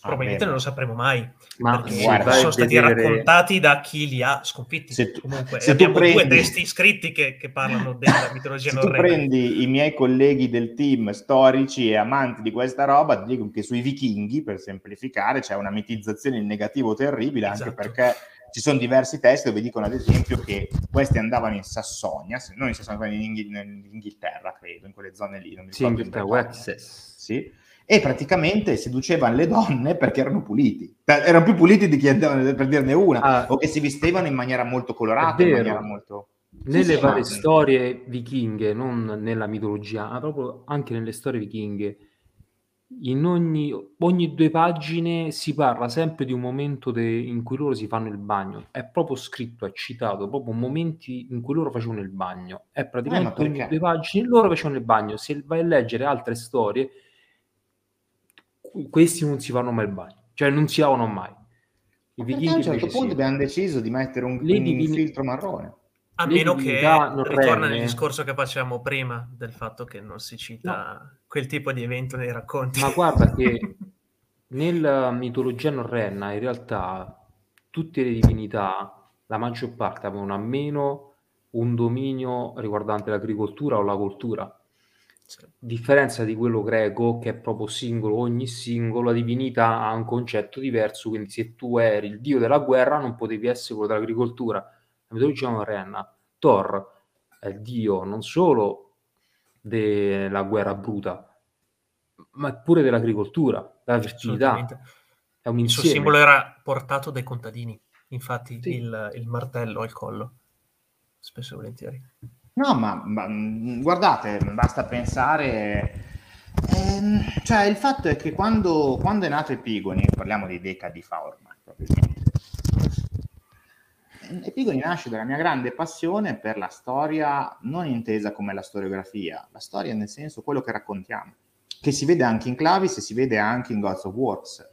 Probabilmente non lo sapremo mai. Ma perché guarda, sono stati vedere- raccontati da chi li ha sconfitti. Se tu- Comunque, se abbiamo due prendi- testi scritti che, che parlano della mitologia Se tu norrena. prendi i miei colleghi del team storici e amanti di questa roba, ti dicono che sui vichinghi, per semplificare, c'è una mitizzazione in negativo terribile, anche Esatto. perché ci sono diversi testi dove dicono ad esempio che questi andavano in Sassonia, se- non in Sassonia, ma in, Inghi- in Inghilterra, credo, in quelle zone lì. Non mi Sì, ricordo Inghilterra, in Bretagna. Wessex. Sì. E praticamente seducevano le donne perché erano puliti. Erano più puliti di chi andava per dirne una, Ah. o che si vestivano in maniera molto colorata, in maniera molto... Nelle Sì, sì, varie ma- storie vichinghe, non nella mitologia, ma proprio anche nelle storie vichinghe, in ogni, ogni due pagine si parla sempre di un momento de- in cui loro si fanno il bagno. È proprio scritto, è citato, proprio momenti in cui loro facevano il bagno. È praticamente Eh, ma perché? ogni due pagine loro facevano il bagno. Se vai a leggere altre storie, questi non si fanno mai il bagno, cioè non si lavano mai. I Perché a vichinghi un certo punto sì. abbiamo deciso di mettere un, Le un divini- filtro marrone. A le meno che norrene- ritorna nel discorso che facevamo prima del fatto che non si cita quel tipo di evento nei racconti. Ma guarda che nella mitologia norrena in realtà tutte le divinità, la maggior parte avevano almeno un dominio riguardante l'agricoltura o la coltura. Differenza di quello greco che è proprio singolo, ogni singolo, la divinità ha un concetto diverso, quindi se tu eri il dio della guerra non potevi essere quello dell'agricoltura. La mitologia norrena, Thor è il dio non solo della guerra bruta, ma pure dell'agricoltura, della fertilità. È un Il suo insieme. simbolo era portato dai contadini, infatti Sì. il, il martello al collo, spesso e volentieri. No, ma, ma, mh, guardate, basta pensare... ehm, cioè, il fatto è che quando, quando è nato Epigoni, parliamo di decadi fa ormai, probabilmente, Epigoni nasce dalla mia grande passione per la storia non intesa come la storiografia, la storia nel senso quello che raccontiamo, che si vede anche in Clavis e si vede anche in Gods of Works,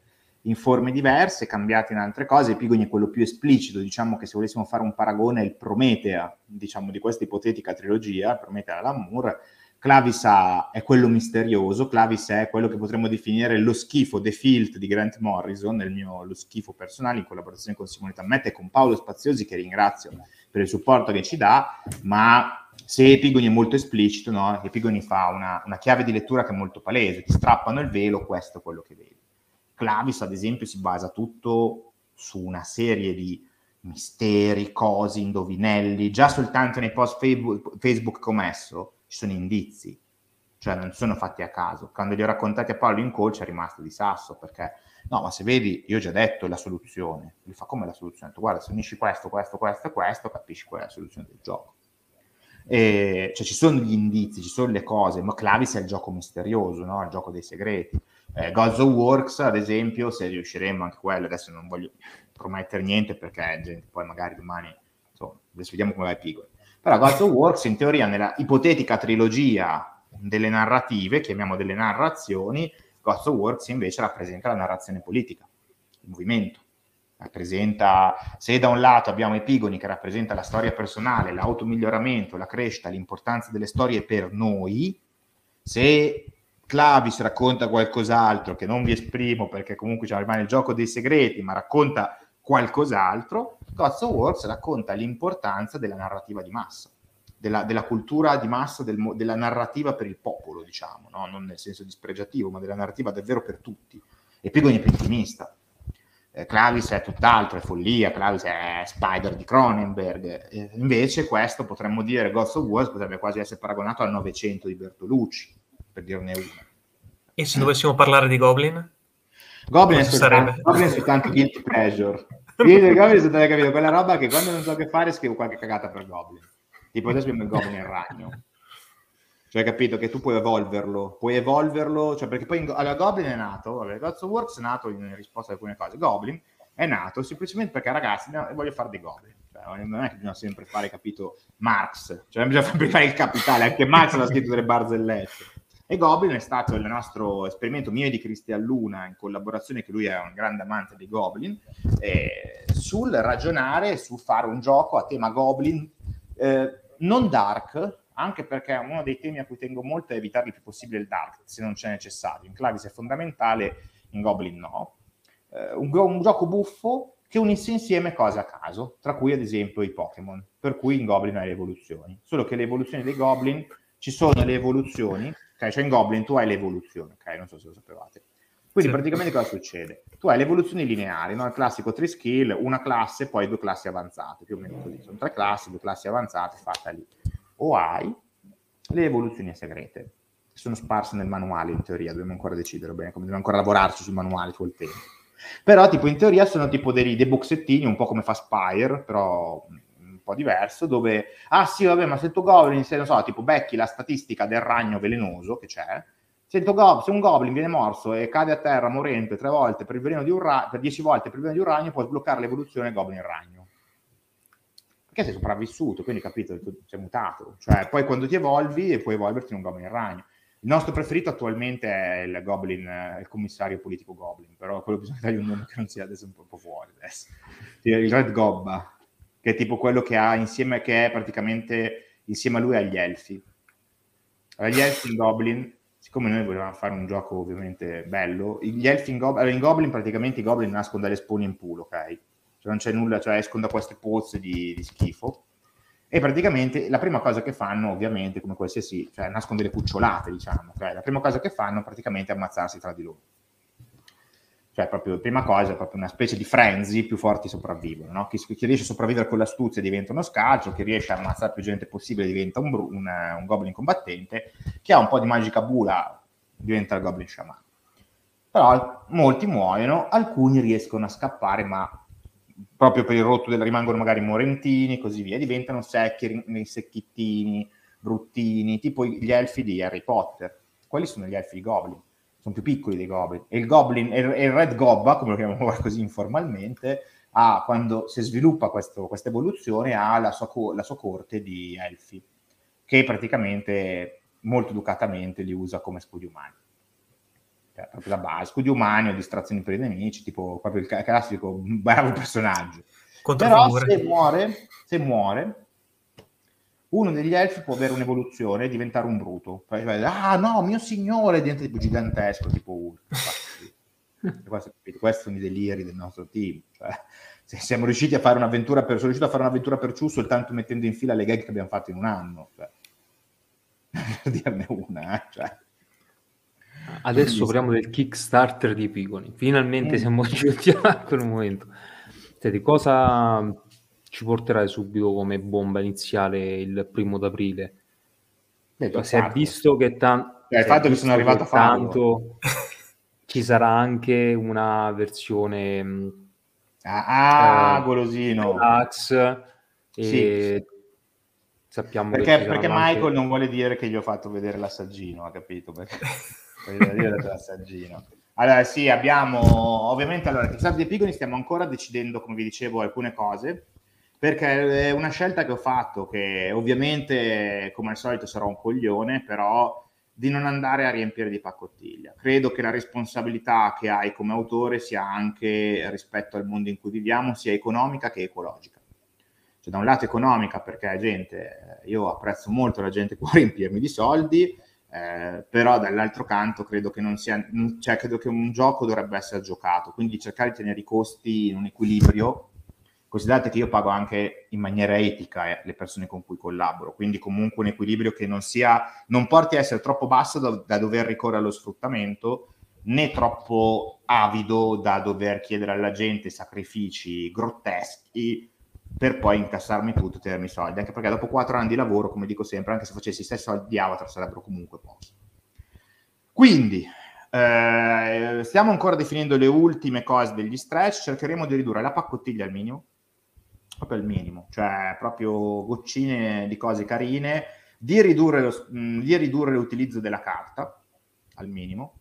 in forme diverse, cambiate in altre cose. Epigoni è quello più esplicito, diciamo che se volessimo fare un paragone è il Prometea, diciamo, di questa ipotetica trilogia, Prometea Lamour. Clavis ha- è quello misterioso, Clavis è quello che potremmo definire lo schifo, The Filt di Grant Morrison, nel mio lo schifo personale, in collaborazione con Simone Tammetta e con Paolo Spaziosi, che ringrazio per il supporto che ci dà, ma se Epigoni è molto esplicito, no? Epigoni fa una, una chiave di lettura che è molto palese, ti strappano il velo, questo è quello che vedi. Clavis, ad esempio, si basa tutto su una serie di misteri, cose, indovinelli. Già soltanto nei post Facebook, che ho messo ci sono indizi, cioè non sono fatti a caso. Quando li ho raccontati a Paolo in coach è rimasto di sasso perché no, ma se vedi, io ho già detto la soluzione. Lui fa come la soluzione? Tu guarda, se unisci questo, questo, questo e questo, capisci qual è la soluzione del gioco. E, cioè, ci sono gli indizi, ci sono le cose, ma Clavis è il gioco misterioso, no? il gioco dei segreti. Eh, Gods of Works, ad esempio, se riusciremo anche quello, adesso non voglio promettere niente perché gente, poi magari domani, insomma, adesso vediamo come va il Pigoli. Però Gods of Works, in teoria, nella ipotetica trilogia delle narrative, chiamiamo delle narrazioni, Gods of Works invece rappresenta la narrazione politica, il movimento. Rappresenta, se da un lato abbiamo Epigoni che rappresenta la storia personale, l'automiglioramento, la crescita, l'importanza delle storie per noi, se Clavis racconta qualcos'altro che non vi esprimo perché comunque cioè, rimane il gioco dei segreti, ma racconta qualcos'altro, Gods of Wars racconta l'importanza della narrativa di massa, della, della cultura di massa, del della narrativa per il popolo, diciamo, no? non nel senso dispregiativo, ma della narrativa davvero per tutti. Epigoni è più intimista. Eh, Clavis è tutt'altro, è follia, Clavis è Spider di Cronenberg. Eh, invece questo potremmo dire, Gods of Wars potrebbe quasi essere paragonato al Novecento di Bertolucci, per dirne una. E se dovessimo parlare di Goblin? Goblin è soltanto, sarebbe? Goblin è soltanto guilty pleasure. Io Goblin è soltanto capito, quella roba che quando non so che fare scrivo qualche cagata per Goblin. Tipo adesso abbiamo il Goblin il ragno. Cioè capito che tu puoi evolverlo, puoi evolverlo, cioè perché poi in, allora, Goblin è nato, vabbè, Gods of Works è nato in risposta ad alcune cose. Goblin è nato semplicemente perché ragazzi no, voglio fare dei Goblin. Cioè, non è che bisogna sempre fare, capito, Marx, cioè bisogna sempre fare il capitale, anche Marx l'ha scritto delle barzellette. E Goblin è stato il nostro esperimento mio e di Cristian Luna in collaborazione, che lui è un grande amante dei Goblin, eh, sul ragionare su fare un gioco a tema Goblin eh, non dark, anche perché uno dei temi a cui tengo molto è evitare il più possibile il dark, se non c'è necessario. In Clavis è fondamentale, in Goblin no. eh, un, un, gioco buffo che unisce insieme cose a caso, tra cui ad esempio i Pokémon, per cui in Goblin hai le evoluzioni. Solo che le evoluzioni dei Goblin, ci sono le evoluzioni, ok? Cioè in Goblin tu hai le evoluzioni, ok? Non so se lo sapevate. Quindi sì. praticamente cosa succede? Tu hai le evoluzioni lineari, no? il classico 3 skill, una classe, poi due classi avanzate, più o meno così. Sono tre classi, due classi avanzate, fatta lì. O hai le evoluzioni segrete, che sono sparse nel manuale in teoria, dobbiamo ancora decidere bene, come dobbiamo ancora lavorarci sul manuale, sul tempo. Però tipo in teoria sono tipo dei, dei boxettini, un po' come fa Spire, però po' diverso, dove, ah sì, vabbè, ma se tuo goblin, se non so, tipo becchi la statistica del ragno velenoso che c'è, se, go- se un goblin viene morso e cade a terra morente tre volte per il veleno di un ragno, per dieci volte per il veleno di un ragno, può sbloccare l'evoluzione goblin ragno. Perché sei sopravvissuto, quindi capito, sei mutato. Cioè, poi quando ti evolvi puoi evolverti in un goblin ragno. Il nostro preferito attualmente è il Goblin, il commissario politico Goblin, però quello bisogna dargli un nome che non sia adesso un po' fuori adesso. Il Red Gobba, che è tipo quello che ha insieme, che è praticamente insieme a lui agli Elfi. Gli Elfi in Goblin siccome noi volevamo fare un gioco ovviamente bello, gli elfi in, Goblin, in Goblin praticamente i Goblin nascono dalle spone in pool, ok? Cioè non c'è nulla, cioè escono da queste pozze di, di, schifo. E praticamente la prima cosa che fanno, ovviamente, come qualsiasi, cioè nascono delle cucciolate, diciamo, okay? la prima cosa che fanno praticamente è ammazzarsi tra di loro. Cioè, proprio prima cosa è proprio una specie di frenzy, più forti sopravvivono, no? chi, chi, riesce a sopravvivere con l'astuzia diventa uno scalcio, chi riesce a ammazzare più gente possibile diventa un, un, un goblin combattente, chi ha un po' di magica bula diventa il goblin shaman. Però molti muoiono, alcuni riescono a scappare, ma proprio per il rotto del, rimangono magari morentini e così via, diventano secchi, secchittini, bruttini, tipo gli elfi di Harry Potter. Quelli sono gli elfi Goblin sono più piccoli dei goblin. E il goblin, e il red gobba, come lo chiamiamo così informalmente, ha, quando si sviluppa questa evoluzione, ha la sua, la sua corte di elfi, che praticamente molto educatamente li usa come scudi umani. Cioè, proprio la base, scudi umani o distrazioni per i nemici, tipo proprio il classico bravo personaggio. Però se muore, se muore, uno degli elfi può avere un'evoluzione e diventare un bruto. ah no, mio signore diventa tipo gigantesco, tipo questo, questi sono i deliri del nostro team. Cioè, se siamo riusciti a fare un'avventura per, sono riuscito a fare un'avventura per Ciu soltanto mettendo in fila le gag che abbiamo fatto in un anno. Cioè. per dirne una, eh, cioè. Adesso parliamo del Kickstarter di Piconi. Finalmente mm. siamo giunti a quel momento. Senti, cosa ci porterai subito come bomba iniziale il primo d'aprile. Beh, si è visto che, eh, il fatto che sono arrivato a tanto ci sarà anche una versione mm, ah, ah eh, golosino. Deluxe sì. sappiamo perché, perché Michael anche... non vuole dire che gli ho fatto vedere l'assaggino ha capito? Perché l'assaggino. Allora sì abbiamo ovviamente allora Kickstarter dei Pigoni stiamo ancora decidendo come vi dicevo alcune cose perché è una scelta che ho fatto che ovviamente come al solito sarò un coglione, però di non andare a riempire di pacottiglia. Credo che la responsabilità che hai come autore sia anche rispetto al mondo in cui viviamo, sia economica che ecologica. Cioè, da un lato economica perché gente, io apprezzo molto la gente che può riempirmi di soldi, eh, però dall'altro canto credo che non sia, cioè credo che un gioco dovrebbe essere giocato, quindi cercare di tenere i costi in un equilibrio Considerate che io pago anche in maniera etica eh, le persone con cui collaboro, quindi comunque un equilibrio che non sia, non porti a essere troppo basso da, da dover ricorrere allo sfruttamento, né troppo avido da dover chiedere alla gente sacrifici grotteschi per poi incassarmi tutto e tenermi i soldi, anche perché dopo quattro anni di lavoro, come dico sempre, anche se facessi i stessi soldi di Avatar sarebbero comunque pochi. Quindi, eh, stiamo ancora definendo le ultime cose degli stretch, cercheremo di ridurre la paccottiglia al minimo, proprio al minimo, cioè proprio goccine di cose carine, di ridurre, lo, di ridurre l'utilizzo della carta al minimo.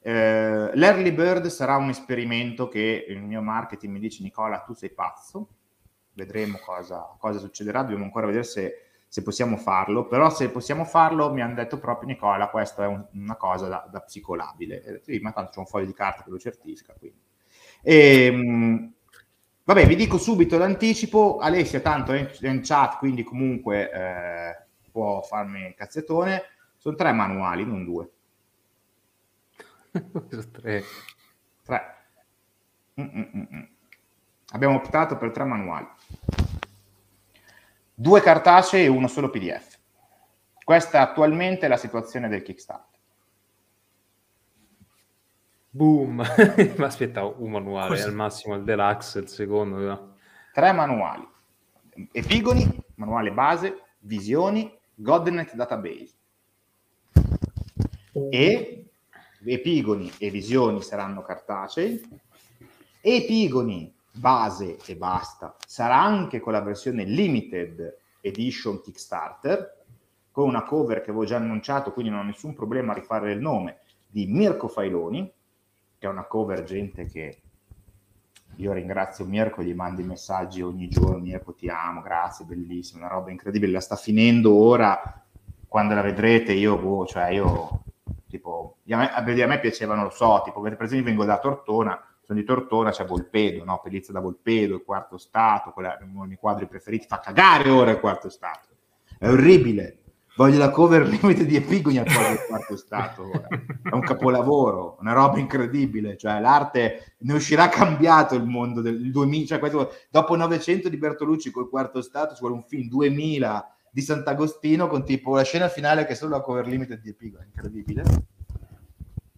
Eh, l'early bird sarà un esperimento che il mio marketing mi dice Nicola tu sei pazzo, vedremo cosa, cosa succederà, dobbiamo ancora vedere se, se, possiamo farlo, però se possiamo farlo mi hanno detto proprio Nicola questa è un, una cosa da, da psicolabile, sì, ma tanto c'è un foglio di carta che lo certifica. Quindi. E, ehm, Vabbè, vi dico subito l'anticipo, Alessia tanto è in chat, quindi comunque eh, può farmi cazzettone. Sono tre manuali, non due. tre. Tre. Mm-mm-mm. Abbiamo optato per tre manuali. Due cartacei e uno solo PDF. Questa è attualmente la situazione del Kickstarter. Boom! Ma aspetta, un manuale, Così. al massimo il deluxe, il secondo. No? Tre manuali. Epigoni, manuale base, visioni, Godnet Database. E epigoni e visioni saranno cartacei. Epigoni base e basta. Sarà anche con la versione limited edition Kickstarter, con una cover che avevo già annunciato, quindi non ho nessun problema a rifare il nome, di Mirko Failoni, che è una cover gente che io ringrazio Mirko, gli mandi messaggi ogni giorno, Mirko ti amo, grazie, bellissima, una roba incredibile, la sta finendo ora, quando la vedrete io, boh, cioè io, tipo, a me, a me piacevano, lo so, tipo, per esempio vengo da Tortona, sono di Tortona, c'è Volpedo, no? Pelizza da Volpedo, il quarto stato, quella, uno dei miei quadri preferiti, fa cagare ora il quarto stato. È orribile. Voglio la cover limite di Epigoni al quarto stato. È un capolavoro, una roba incredibile. Cioè, l'arte ne uscirà cambiato il mondo del 2000. Cioè, questo, dopo 900 di Bertolucci col quarto stato, ci vuole un film 2000 di Sant'Agostino con tipo la scena finale che è solo la cover limite di Epigoni. Incredibile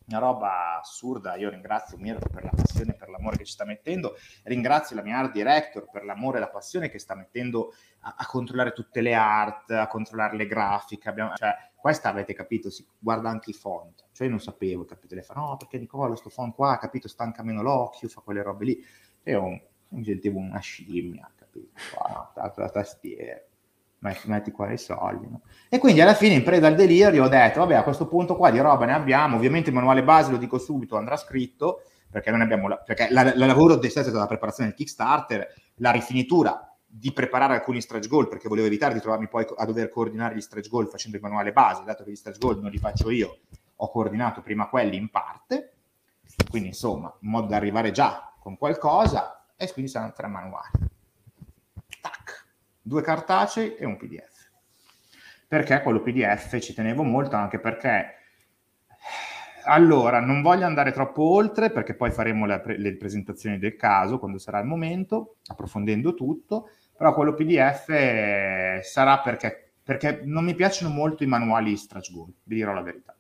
una roba assurda. Io ringrazio Mirko per la passione, per l'amore che ci sta mettendo, ringrazio la mia art director per l'amore e la passione che sta mettendo a, a controllare tutte le art, a controllare le grafiche. Abbiamo, cioè, questa avete capito, si guarda anche i font. Cioè, io non sapevo, capito? Le fa, no, perché Nicola, sto font qua, capito, stanca meno l'occhio, fa quelle robe lì. Io mi sentivo una scimmia, capito? Qua, la tastiera metti, qua i soldi. No? E quindi alla fine, in preda al delirio, ho detto, vabbè, a questo punto qua di roba ne abbiamo, ovviamente il manuale base, lo dico subito, andrà scritto, perché noi abbiamo, la, perché la, la lavoro è stata la preparazione del Kickstarter, la rifinitura di preparare alcuni stretch goal, perché volevo evitare di trovarmi poi a dover coordinare gli stretch goal facendo il manuale base, dato che gli stretch goal non li faccio io, ho coordinato prima quelli in parte, quindi insomma, in modo da arrivare già con qualcosa, e quindi saranno tre manuali. Due cartacei e un PDF. Perché quello PDF ci tenevo molto anche perché allora, non voglio andare troppo oltre perché poi faremo le, le, presentazioni del caso quando sarà il momento, approfondendo tutto, però quello PDF sarà perché, perché non mi piacciono molto i manuali goal, vi dirò la verità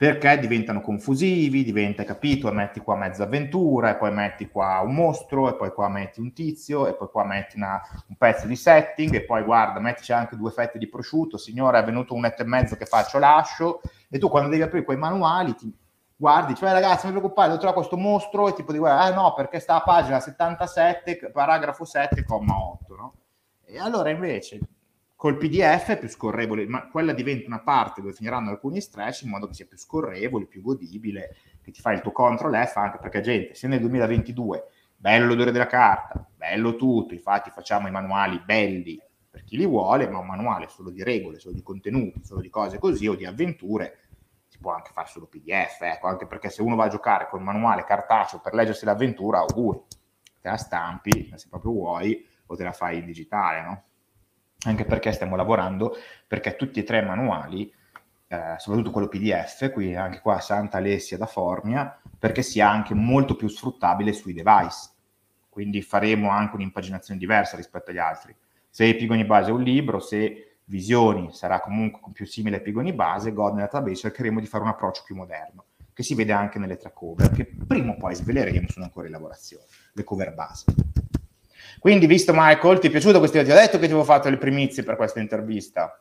perché diventano confusivi, diventa capito, metti qua mezza avventura, e poi metti qua un mostro, e poi qua metti un tizio, e poi qua metti una, un pezzo di setting, e poi guarda, mettici anche due fette di prosciutto, signore è venuto un etto e mezzo che faccio, lascio, e tu quando devi aprire quei manuali ti guardi, cioè ragazzi non vi preoccupate, devo trovare questo mostro, e tipo di guarda, ah no, perché sta a pagina 77, paragrafo 7, comma 8, no? E allora invece Col PDF è più scorrevole, ma quella diventa una parte dove finiranno alcuni stretch in modo che sia più scorrevole, più godibile, che ti fai il tuo control F, anche perché gente, se nel 2022 bello l'odore della carta, bello tutto, infatti facciamo i manuali belli per chi li vuole, ma un manuale solo di regole, solo di contenuti, solo di cose così o di avventure, si può anche fare solo PDF, ecco, anche perché se uno va a giocare con il manuale cartaceo per leggersi l'avventura, auguri, te la stampi, se proprio vuoi, o te la fai in digitale, no? Anche perché stiamo lavorando perché tutti e tre i manuali, eh, soprattutto quello PDF, qui anche qua Santa Alessia da Formia, perché sia anche molto più sfruttabile sui device. Quindi faremo anche un'impaginazione diversa rispetto agli altri. Se Epigoni Base è un libro, se Visioni sarà comunque più simile a Epigoni Base, God nel database cercheremo di fare un approccio più moderno, che si vede anche nelle tre cover, che prima o poi sveleremo, sono ancora in lavorazione, le cover base. Quindi, visto Michael, ti è piaciuto questo? Ti ho detto che ti avevo fatto le primizie per questa intervista.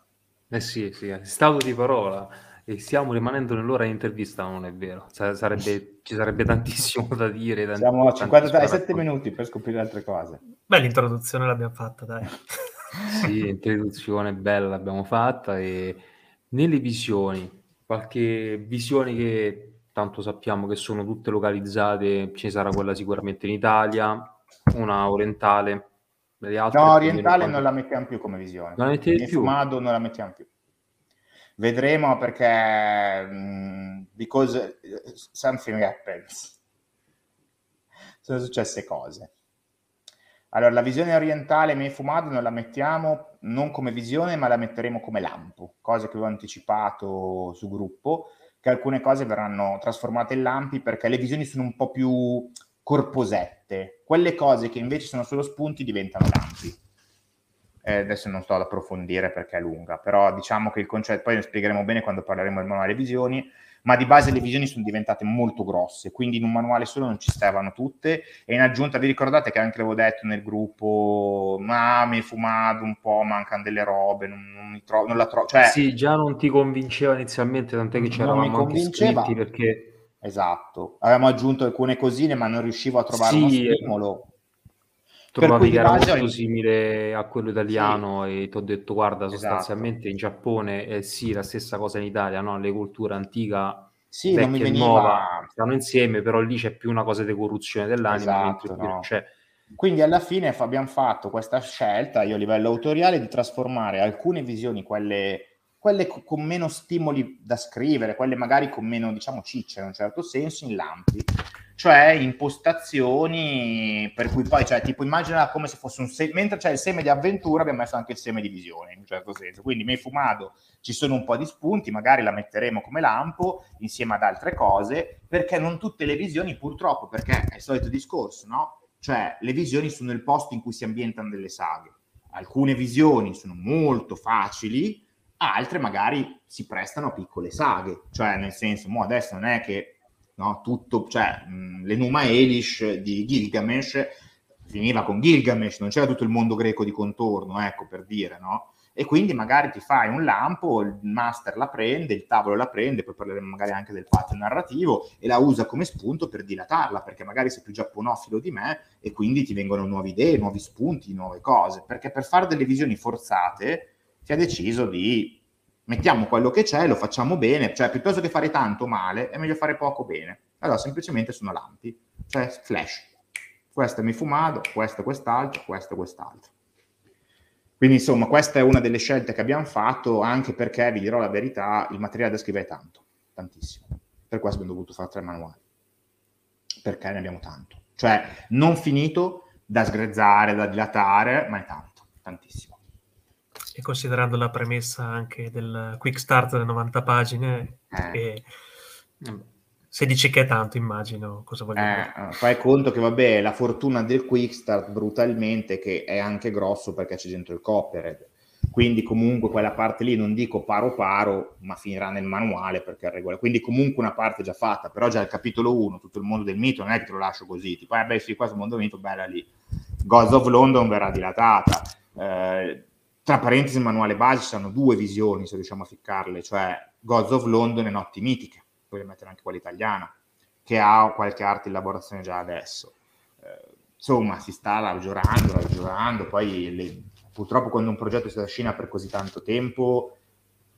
Eh sì, sì, è stato di parola e stiamo rimanendo nell'ora di intervista, non è vero. Sarebbe, ci sarebbe tantissimo da dire. Tanti, Siamo a 57 minuti per scoprire altre cose. Beh, l'introduzione l'abbiamo fatta, dai. sì, l'introduzione bella l'abbiamo fatta e nelle visioni, qualche visione che tanto sappiamo che sono tutte localizzate, ci sarà quella sicuramente in Italia, una orientale. no, orientale non la mettiamo più come visione. Non la mettete più? Fumado non la mettiamo più. Vedremo perché um, because something happens. Sono successe cose. Allora, la visione orientale me fumato non la mettiamo non come visione, ma la metteremo come lampo, cose che avevo anticipato su gruppo, che alcune cose verranno trasformate in lampi perché le visioni sono un po' più corposette. Quelle cose che invece sono solo spunti diventano lampi. Eh, adesso non sto ad approfondire perché è lunga, però diciamo che il concetto, poi lo spiegheremo bene quando parleremo del manuale visioni, ma di base le visioni sono diventate molto grosse, quindi in un manuale solo non ci stavano tutte e in aggiunta vi ricordate che anche l'avevo detto nel gruppo, ma mi è fumato un po', mancano delle robe, non, non, tro- non la trovo. Cioè, sì, già non ti convinceva inizialmente, tant'è che c'eravamo anche iscritti perché... Esatto, avevamo aggiunto alcune cosine ma non riuscivo a trovare sì, uno stimolo. Trovavi che era molto ho... simile a quello italiano sì. e ti ho detto guarda sostanzialmente esatto. in Giappone è sì la stessa cosa in Italia, no? le culture antica sì, vecchia veniva... nuova stanno insieme, però lì c'è più una cosa di corruzione dell'anima, esatto, no. c'è quindi alla fine abbiamo fatto questa scelta, io a livello autoriale, di trasformare alcune visioni, quelle, quelle con meno stimoli da scrivere, quelle magari con meno, diciamo, cicce in un certo senso, in lampi. Cioè impostazioni per cui poi, cioè, tipo immagina come se fosse un seme, mentre c'è il seme di avventura abbiamo messo anche il seme di visione in un certo senso, quindi mi hai fumato, ci sono un po' di spunti, magari la metteremo come lampo insieme ad altre cose, perché non tutte le visioni purtroppo, perché è il solito discorso, no? Cioè le visioni sono il posto in cui si ambientano delle saghe, alcune visioni sono molto facili, altre magari si prestano a piccole saghe, cioè nel senso, mo adesso non è che no? Tutto, cioè, mh, l'Enuma Elish di Gilgamesh finiva con Gilgamesh, non c'era tutto il mondo greco di contorno, ecco, per dire, no? E quindi magari ti fai un lampo, il master la prende, il tavolo la prende, poi parleremo magari anche del patto narrativo e la usa come spunto per dilatarla, perché magari sei più giapponofilo di me e quindi ti vengono nuove idee, nuovi spunti, nuove cose, perché per fare delle visioni forzate si è deciso di mettiamo quello che c'è, lo facciamo bene, cioè piuttosto che fare tanto male, è meglio fare poco bene. Allora semplicemente sono lampi, cioè flash. Questo è mi fumato, questo quest'altro, questo quest'altro. Quindi insomma questa è una delle scelte che abbiamo fatto, anche perché, vi dirò la verità, il materiale da scrivere è tanto, tantissimo. Per questo abbiamo dovuto fare tre manuali, perché ne abbiamo tanto. Cioè non finito da sgrezzare, da dilatare, ma è tanto, tantissimo. E considerando la premessa anche del quick start delle 90 pagine, eh. se dici che è tanto, immagino cosa voglio eh, dire. Fai conto che, vabbè, la fortuna del quick start brutalmente che è anche grosso perché c'è dentro il copyright. Quindi comunque quella parte lì non dico paro paro, ma finirà nel manuale perché è regolare. Quindi comunque una parte già fatta, però già il capitolo 1, tutto il mondo del mito, non è che te lo lascio così, tipo, eh beh sì, questo mondo del mito, bella lì. Gods of London verrà dilatata. Eh, tra parentesi, il manuale base ci sono due visioni, se riusciamo a ficcarle, cioè Gods of London e Notti Mitiche, puoi mettere anche quella italiana, che ha qualche arte in elaborazione già adesso. Eh, insomma, si sta lavorando, lavorando, poi le, purtroppo quando un progetto si trascina per così tanto tempo,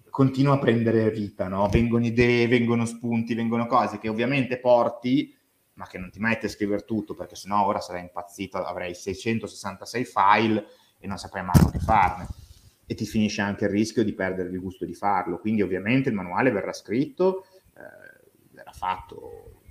continua a prendere vita, no? Vengono idee, vengono spunti, vengono cose che ovviamente porti, ma che non ti metti a scrivere tutto, perché sennò ora sarei impazzito, avrei 666 file e non saprei mai che farne e ti finisce anche il rischio di perdere il gusto di farlo. Quindi ovviamente il manuale verrà scritto, eh, verrà fatto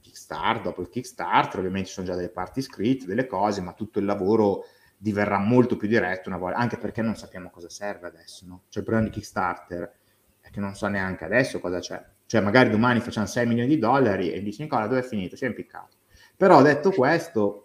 Kickstarter, dopo il Kickstarter, ovviamente ci sono già delle parti scritte, delle cose, ma tutto il lavoro diverrà molto più diretto una volta, anche perché non sappiamo cosa serve adesso, no? Cioè il problema di Kickstarter è che non so neanche adesso cosa c'è. Cioè magari domani facciamo 6 milioni di dollari e dici Nicola dove è finito? Si è impiccato. Però detto questo,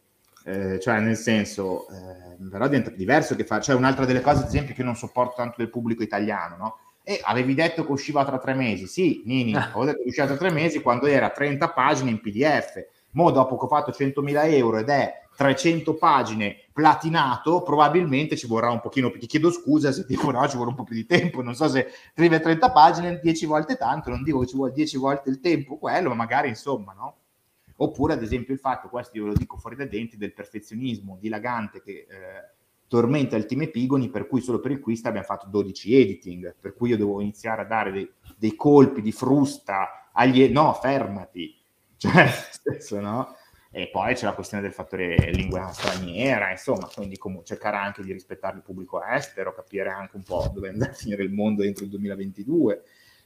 eh, cioè nel senso, eh, però diventa diverso che fa, cioè un'altra delle cose, ad esempio, che non sopporto tanto del pubblico italiano, no? E avevi detto che usciva tra tre mesi, sì, Nini, ho detto che usciva tra tre mesi quando era 30 pagine in PDF, mo dopo che ho fatto 100.000 euro ed è 300 pagine platinato, probabilmente ci vorrà un pochino più. Ti chiedo scusa se tipo no, ci vorrà un po' più di tempo. Non so se scrive 30 pagine 10 volte tanto, non dico che ci vuole 10 volte il tempo, quello, ma magari insomma, no? Oppure, ad esempio, il fatto, questo io ve lo dico fuori dai denti, del perfezionismo dilagante che eh, tormenta il team Epigoni, per cui solo per il quiz abbiamo fatto 12 editing, per cui io devo iniziare a dare dei, dei colpi di frusta agli... No, fermati! Cioè, stesso, no? E poi c'è la questione del fattore lingua straniera, insomma, quindi comunque cercare anche di rispettare il pubblico estero, capire anche un po' dove andare a finire il mondo entro il 2022.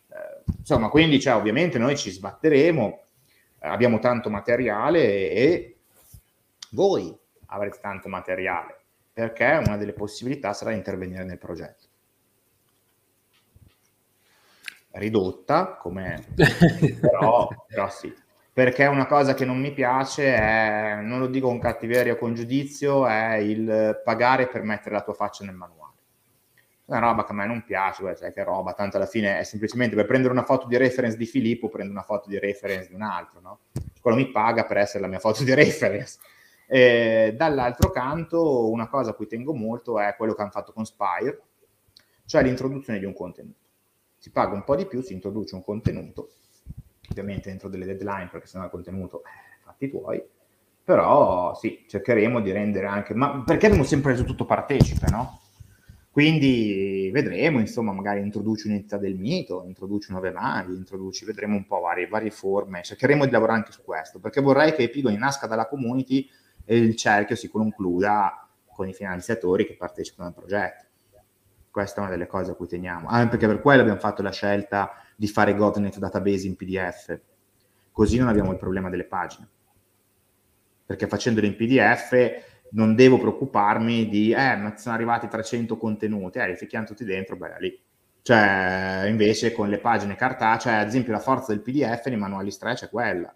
Eh, insomma, quindi cioè, ovviamente noi ci sbatteremo, abbiamo tanto materiale e voi avrete tanto materiale, perché una delle possibilità sarà intervenire nel progetto. Ridotta, come però, però sì. perché una cosa che non mi piace è, non lo dico con cattiveria o con giudizio, è il pagare per mettere la tua faccia nel manuale. È una roba che a me non piace, beh, sai che roba, tanto alla fine è semplicemente per prendere una foto di reference di Filippo, prendo una foto di reference di un altro, no? Quello mi paga per essere la mia foto di reference. E dall'altro canto, una cosa a cui tengo molto è quello che hanno fatto con Spire, cioè l'introduzione di un contenuto. Si paga un po' di più, si introduce un contenuto ovviamente dentro delle deadline, perché sennò il contenuto, eh, fatti tuoi, però sì, cercheremo di rendere anche, ma perché abbiamo sempre reso tutto partecipe, no? Quindi vedremo, insomma, magari introduci un'entità del mito, introduci nuove navi, introduci, vedremo un po' varie, varie forme, cercheremo di lavorare anche su questo, perché vorrei che Epigoni nasca dalla community e il cerchio si concluda con i finanziatori che partecipano al progetto. Questa è una delle cose a cui teniamo, anche perché per quello abbiamo fatto la scelta di fare GovNet database in PDF, così non abbiamo il problema delle pagine. Perché facendolo in PDF non devo preoccuparmi di, eh, ma sono arrivati 300 contenuti, eh, li ficchiamo tutti dentro, beh, lì. Cioè, invece con le pagine cartacee, ad esempio la forza del PDF nei manuali stretch è quella,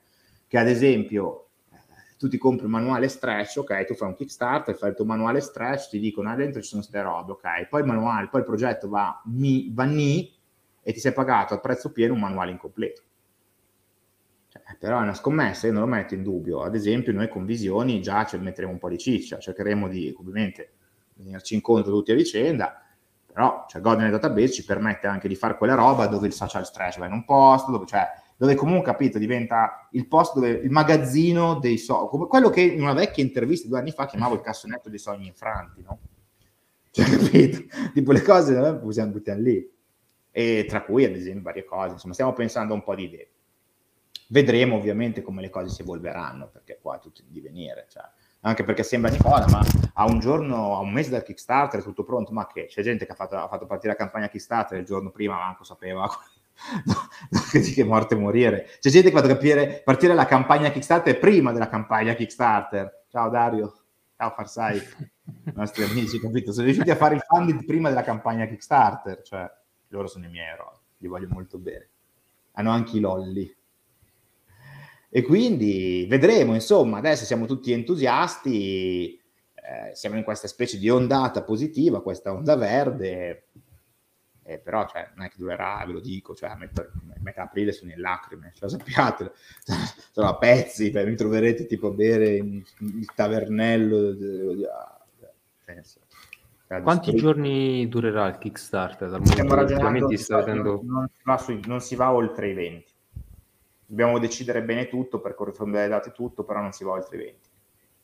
che ad esempio eh, tu ti compri un manuale stretch, ok, tu fai un Kickstarter, fai il tuo manuale stretch, ti dicono, ah, dentro ci sono queste robe, ok, poi il manuale, poi il progetto va, mi, va ni, e ti sei pagato a prezzo pieno un manuale incompleto. Però è una scommessa, io non lo metto in dubbio. Ad esempio, noi con visioni già ci metteremo un po' di ciccia, cercheremo di ovviamente venirci incontro tutti a vicenda, però cioè, Godin Database ci permette anche di fare quella roba dove il social stretch va in un posto, dove, cioè, dove comunque, capito, diventa il posto dove il magazzino dei sogni, come quello che in una vecchia intervista due anni fa chiamavo il cassonetto dei sogni infranti, no? Cioè, capito? Tipo le cose noi usiamo tutte lì e tra cui ad esempio varie cose, insomma stiamo pensando a un po' di idee. Vedremo ovviamente come le cose si evolveranno, perché qua è tutto in divenire, cioè, anche perché sembra Nicola, ma a un giorno, a un mese dal Kickstarter è tutto pronto, ma che c'è gente che ha fatto, ha fatto partire la campagna Kickstarter il giorno prima, manco sapeva che morte morire. C'è gente che ha fatto capire, partire la campagna Kickstarter prima della campagna Kickstarter. Ciao Dario, ciao Farsai, i nostri amici, capito? Sono riusciti a fare il funding prima della campagna Kickstarter, cioè loro sono i miei eroi, li voglio molto bene. Hanno anche i lolli. E quindi vedremo, insomma, adesso siamo tutti entusiasti, eh, siamo in questa specie di ondata positiva, questa onda verde, eh, però cioè, non è che durerà, ve lo dico, cioè, a metà, metà aprile sono in lacrime, ce lo sappiate, sono a pezzi, beh, mi troverete tipo a bere in, il tavernello, ah, penso. Quanti giorni durerà il Kickstarter? Dal che ultimamente sta vedendo... non, si va su, non si va oltre i 20. Dobbiamo decidere bene tutto per corrispondere le date tutto, però non si va oltre i 20.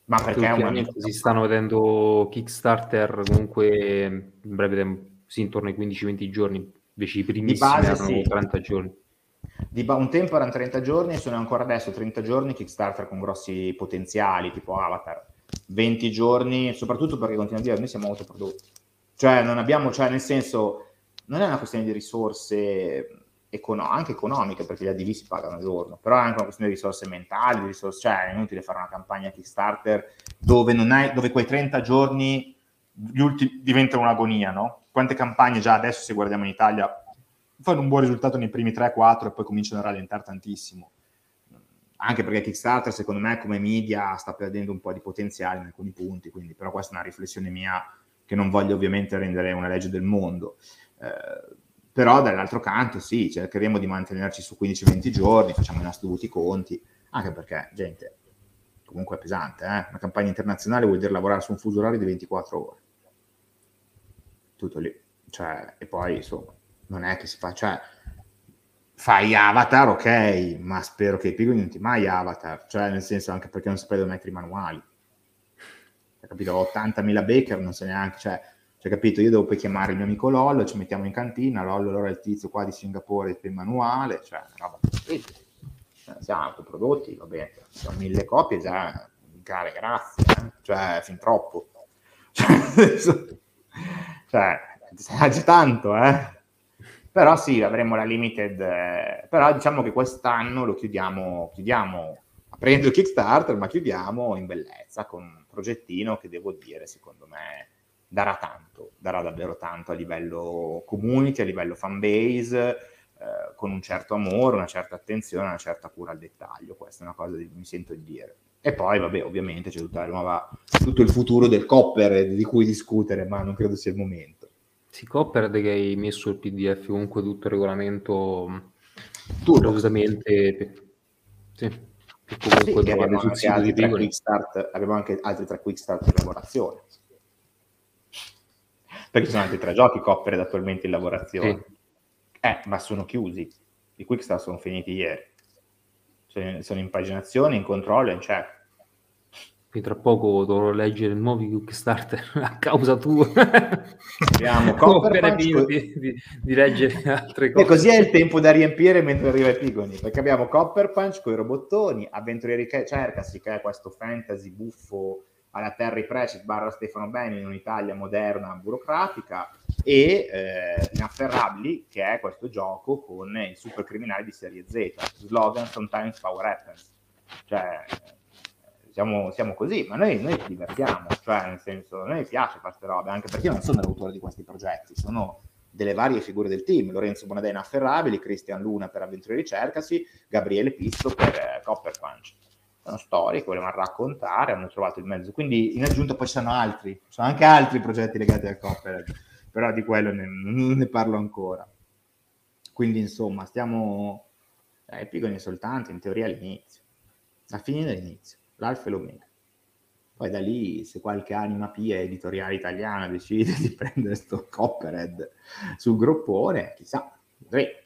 Ma perché ultimamente si stanno vedendo Kickstarter comunque in breve tempo, sì, intorno ai 15-20 giorni, invece i primissimi erano sì. 30 giorni. Di un tempo erano 30 giorni, sono ancora adesso 30 giorni Kickstarter con grossi potenziali, tipo Avatar 20 giorni, soprattutto perché continuo a dire, noi siamo autoprodotti. Cioè, non abbiamo, cioè, nel senso, non è una questione di risorse econo- anche economiche, perché gli ADV si pagano al giorno, però è anche una questione di risorse mentali, di risorse, cioè, è inutile fare una campagna Kickstarter dove, non hai, dove quei 30 giorni ultimi, diventano un'agonia, no? Quante campagne già adesso, se guardiamo in Italia, fanno un buon risultato nei primi 3-4 e poi cominciano a rallentare tantissimo anche perché Kickstarter secondo me come media sta perdendo un po' di potenziale in alcuni punti, quindi però questa è una riflessione mia che non voglio ovviamente rendere una legge del mondo. Eh, però dall'altro canto sì, cercheremo di mantenerci su 15-20 giorni, facciamo i nostri dovuti conti, anche perché, gente, comunque è pesante, eh? una campagna internazionale vuol dire lavorare su un fuso orario di 24 ore. Tutto lì. Cioè, e poi, insomma, non è che si fa... Cioè, fai Avatar, ok, ma spero che i pigoli non ti mai Avatar, cioè nel senso anche perché non sapete dove mettere i manuali. Capito? 80.000 Baker non so neanche, cioè, cioè, capito? Io devo poi chiamare il mio amico Lollo, ci mettiamo in cantina, Lollo allora è il tizio qua di Singapore per il manuale, cioè, roba cioè, siamo autoprodotti, va bene, sono mille copie già, care, grazie, eh? cioè, fin troppo. Cioè, cioè già tanto, eh? Però sì, avremo la limited, eh, però diciamo che quest'anno lo chiudiamo, chiudiamo aprendo il Kickstarter, ma chiudiamo in bellezza con un progettino che devo dire, secondo me, darà tanto, darà davvero tanto a livello community, a livello fanbase, eh, con un certo amore, una certa attenzione, una certa cura al dettaglio. Questa è una cosa che mi sento di dire. E poi, vabbè, ovviamente c'è tutta la nuova, tutto il futuro del Copper di cui discutere, ma non credo sia il momento. Sì, Copper che hai messo il PDF, comunque tutto il regolamento tutto. assolutamente sì, sì, abbiamo anche, altri tre quick start, abbiamo anche altri tre quick start in lavorazione perché sono altri tre giochi Copper attualmente in lavorazione sì. eh, ma sono chiusi i quick start sono finiti ieri sono, sono in paginazione, in controllo, in check quindi tra poco dovrò leggere nuovi Kickstarter a causa tua. Abbiamo Copper di, di, di, leggere altre cose. E così è il tempo da riempire mentre arriva i pigoni, perché abbiamo Copper Punch con i robottoni, Avventurieri Cercasi, che è questo fantasy buffo alla Terry Pratchett barra Stefano Beni in un'Italia moderna, burocratica, e eh, Inafferrabili, che è questo gioco con i super criminali di serie Z, slogan Sometimes Power Happens. Cioè, siamo, siamo così, ma noi, noi, ci divertiamo, cioè nel senso, a noi piace fare queste robe, anche perché io non sono l'autore di questi progetti, sono delle varie figure del team, Lorenzo Bonadena Afferrabili, Cristian Luna per Avventure Ricercasi, Gabriele Pizzo per eh, Copper Punch. Sono storie che volevano raccontare, hanno trovato il mezzo. Quindi in aggiunta poi ci sono altri, ci sono anche altri progetti legati al Copper, però di quello ne, non ne parlo ancora. Quindi insomma, stiamo... Eh, piccoli soltanto, in teoria all'inizio, a fine dell'inizio l'alfa e l'omega. Poi da lì, se qualche anima pia editoriale italiana decide di prendere sto Copperhead sul groppone, chissà, vedremo.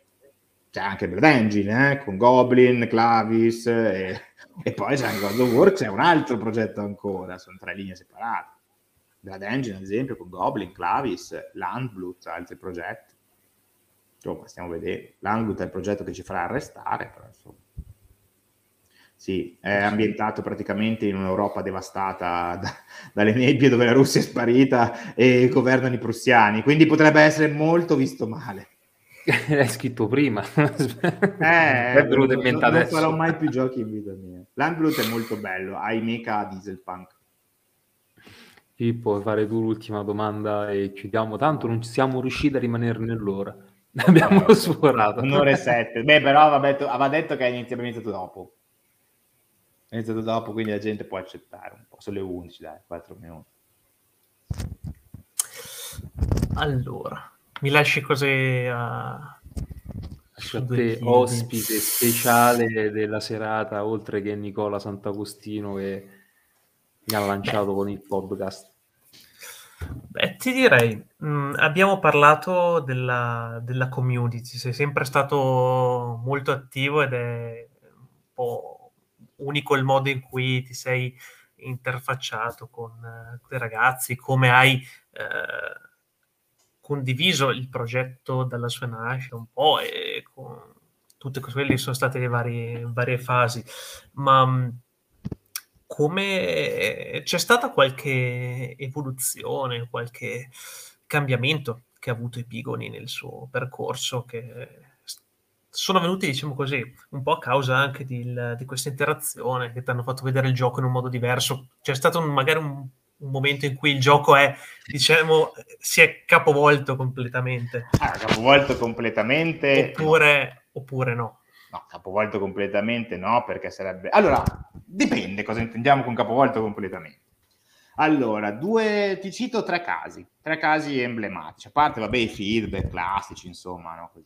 C'è anche Blood Engine, eh, con Goblin, Clavis, e, e poi c'è anche God of War, c'è un altro progetto ancora, sono tre linee separate. Blood Engine, ad esempio, con Goblin, Clavis, Landblut, altri progetti. Insomma, stiamo vedendo. Landblut è il progetto che ci farà arrestare, però insomma sì, è ambientato praticamente in un'Europa devastata da, dalle nebbie dove la Russia è sparita e governano i prussiani, quindi potrebbe essere molto visto male. L'hai scritto prima. eh, non, non, non farò mai più giochi in vita mia. Landblood è molto bello, hai mecha dieselpunk. Pippo, puoi fare tu l'ultima domanda e chiudiamo. Tanto non siamo riusciti a rimanere nell'ora. Abbiamo eh, sforato. Un'ora e sette. Beh, però aveva detto, aveva detto che abbiamo iniziato dopo. È iniziato dopo, quindi la gente può accettare un po'. Sono le 11, dai, 4 minuti. Allora, mi lasci così a... Lascio a te ospite speciale della serata, oltre che Nicola Sant'Agostino che mi ha lanciato Beh. con il podcast. Beh, ti direi, mh, mm, abbiamo parlato della, della community, sei sempre stato molto attivo ed è un po' unico il modo in cui ti sei interfacciato con, uh, i ragazzi, come hai uh, condiviso il progetto dalla sua nascita un po' e con tutte quelle sono state le varie, varie fasi, ma mm, come c'è stata qualche evoluzione, qualche cambiamento che ha avuto Epigoni nel suo percorso che sono venuti, diciamo così, un po' a causa anche di, di questa interazione che ti hanno fatto vedere il gioco in un modo diverso. C'è stato un, magari un, un, momento in cui il gioco è, diciamo, si è capovolto completamente. Ah, capovolto completamente. Oppure no. Oppure no. No, capovolto completamente no, perché sarebbe... Allora, dipende cosa intendiamo con capovolto completamente. Allora, due, ti cito tre casi, tre casi emblematici, a parte, vabbè, i feedback classici, insomma, no? Così.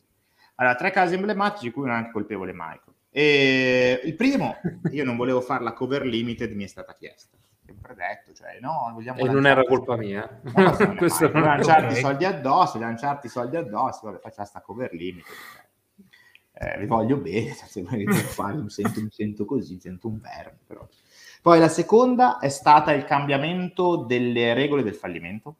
Allora, tre casi emblematici, di cui non è anche colpevole Michael. E il primo, io non volevo fare la cover limited, mi è stata chiesta. Sempre detto, cioè, no, vogliamo... E non era colpa mia. No, Questo non lanciarti okay. soldi addosso, lanciarti soldi addosso, vabbè, faccia sta cover limited. Eh, vi voglio bene, se volete fare, mi sento, mi sento così, mi sento un verme, però. Poi la seconda è stata il cambiamento delle regole del fallimento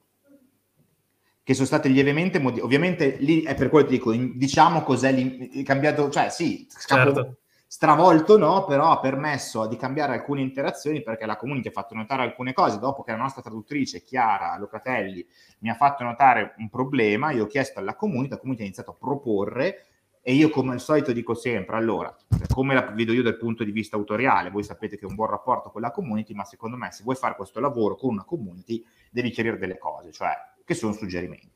che sono state lievemente modificate. Ovviamente lì è per quello che dico, diciamo cos'è l'in- cambiato, cioè sì, certo. Stravolto no, però ha permesso di cambiare alcune interazioni perché la community ha fatto notare alcune cose. Dopo che la nostra traduttrice Chiara Locatelli mi ha fatto notare un problema, io ho chiesto alla community, la community ha iniziato a proporre e io come al solito dico sempre, allora, come la vedo io dal punto di vista autoriale, voi sapete che ho un buon rapporto con la community, ma secondo me se vuoi fare questo lavoro con una community devi chiarire delle cose, cioè che sono suggerimenti.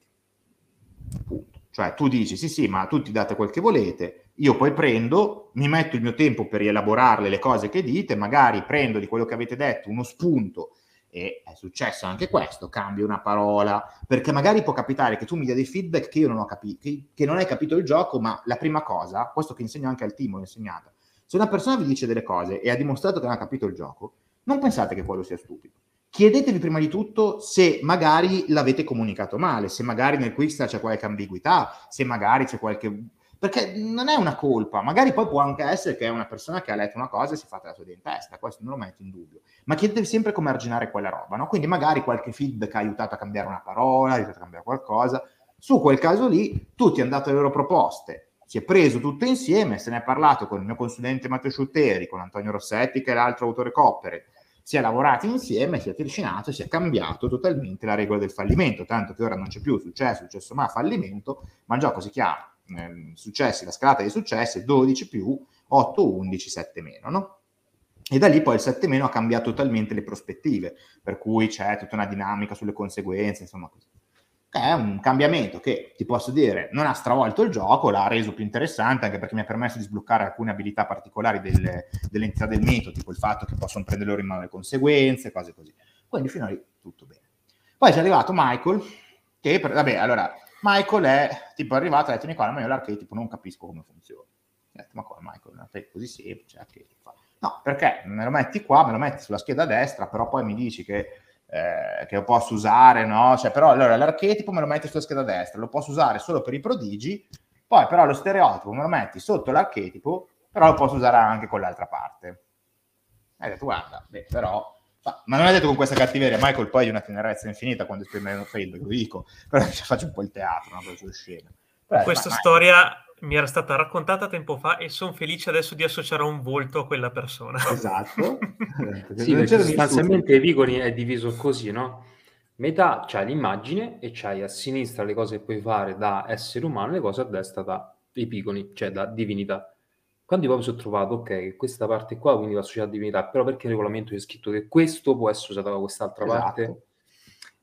Punto. Cioè tu dici sì sì ma tutti date quel che volete, io poi prendo, mi metto il mio tempo per rielaborarle le cose che dite, magari prendo di quello che avete detto uno spunto e è successo anche questo, cambio una parola, perché magari può capitare che tu mi dia dei feedback che io non ho capito, che, che, non hai capito il gioco, ma la prima cosa, questo che insegno anche al team, l'ho insegnato, se una persona vi dice delle cose e ha dimostrato che non ha capito il gioco, non pensate che quello sia stupido. Chiedetevi prima di tutto se magari l'avete comunicato male, se magari nel quiz c'è qualche ambiguità, se magari c'è qualche... Perché non è una colpa, magari poi può anche essere che è una persona che ha letto una cosa e si è fatta la sua idea in testa, questo non lo metto in dubbio, ma chiedetevi sempre come arginare quella roba, no? Quindi magari qualche feedback ha aiutato a cambiare una parola, ha aiutato a cambiare qualcosa, su quel caso lì tutti hanno dato le loro proposte, si è preso tutto insieme, se ne è parlato con il mio consulente Matteo Sciutteri, con Antonio Rossetti che è l'altro autore Coppere, si è lavorato insieme, si è trascinato, si è cambiato totalmente la regola del fallimento, tanto che ora non c'è più successo, successo ma fallimento, ma il gioco si chiama eh, successi, la scalata dei successi 12 più 8, 11, 7 meno, no? E da lì poi il 7 meno ha cambiato totalmente le prospettive, per cui c'è tutta una dinamica sulle conseguenze, insomma così è un cambiamento che ti posso dire non ha stravolto il gioco, l'ha reso più interessante anche perché mi ha permesso di sbloccare alcune abilità particolari delle, dell'entità del metodo, tipo il fatto che possono prendere loro in mano le conseguenze, cose così. Quindi fino a lì tutto bene. Poi c'è arrivato Michael, che per, vabbè, allora Michael è tipo arrivato e ha detto Nicola, ma io l'archetipo non capisco come funziona. Ho detto, ma come Michael, è così semplice, archetipo. No, perché me lo metti qua, me lo metti sulla scheda destra, però poi mi dici che eh, che posso usare, no? Cioè, però allora l'archetipo me lo metti sulla scheda destra, lo posso usare solo per i prodigi, poi però lo stereotipo me lo metti sotto l'archetipo, però lo posso usare anche con l'altra parte. Hai detto, guarda, beh, però... Ma non hai detto con questa cattiveria, Michael poi è di una tenerezza infinita quando esprime un feedback, lo dico, però faccio un po' il teatro, no? Per scena. Però, Questa ma, storia mi era stata raccontata tempo fa e sono felice adesso di associare un volto a quella persona. Esatto. sì, perché sostanzialmente Epiconi è diviso così, no? Metà c'hai l'immagine e c'hai a sinistra le cose che puoi fare da essere umano e le cose a destra da Epiconi, cioè da divinità. Quando io poi mi sono trovato, ok, questa parte qua quindi va associata a divinità, però perché il regolamento è scritto che questo può essere usato da quest'altra esatto. parte?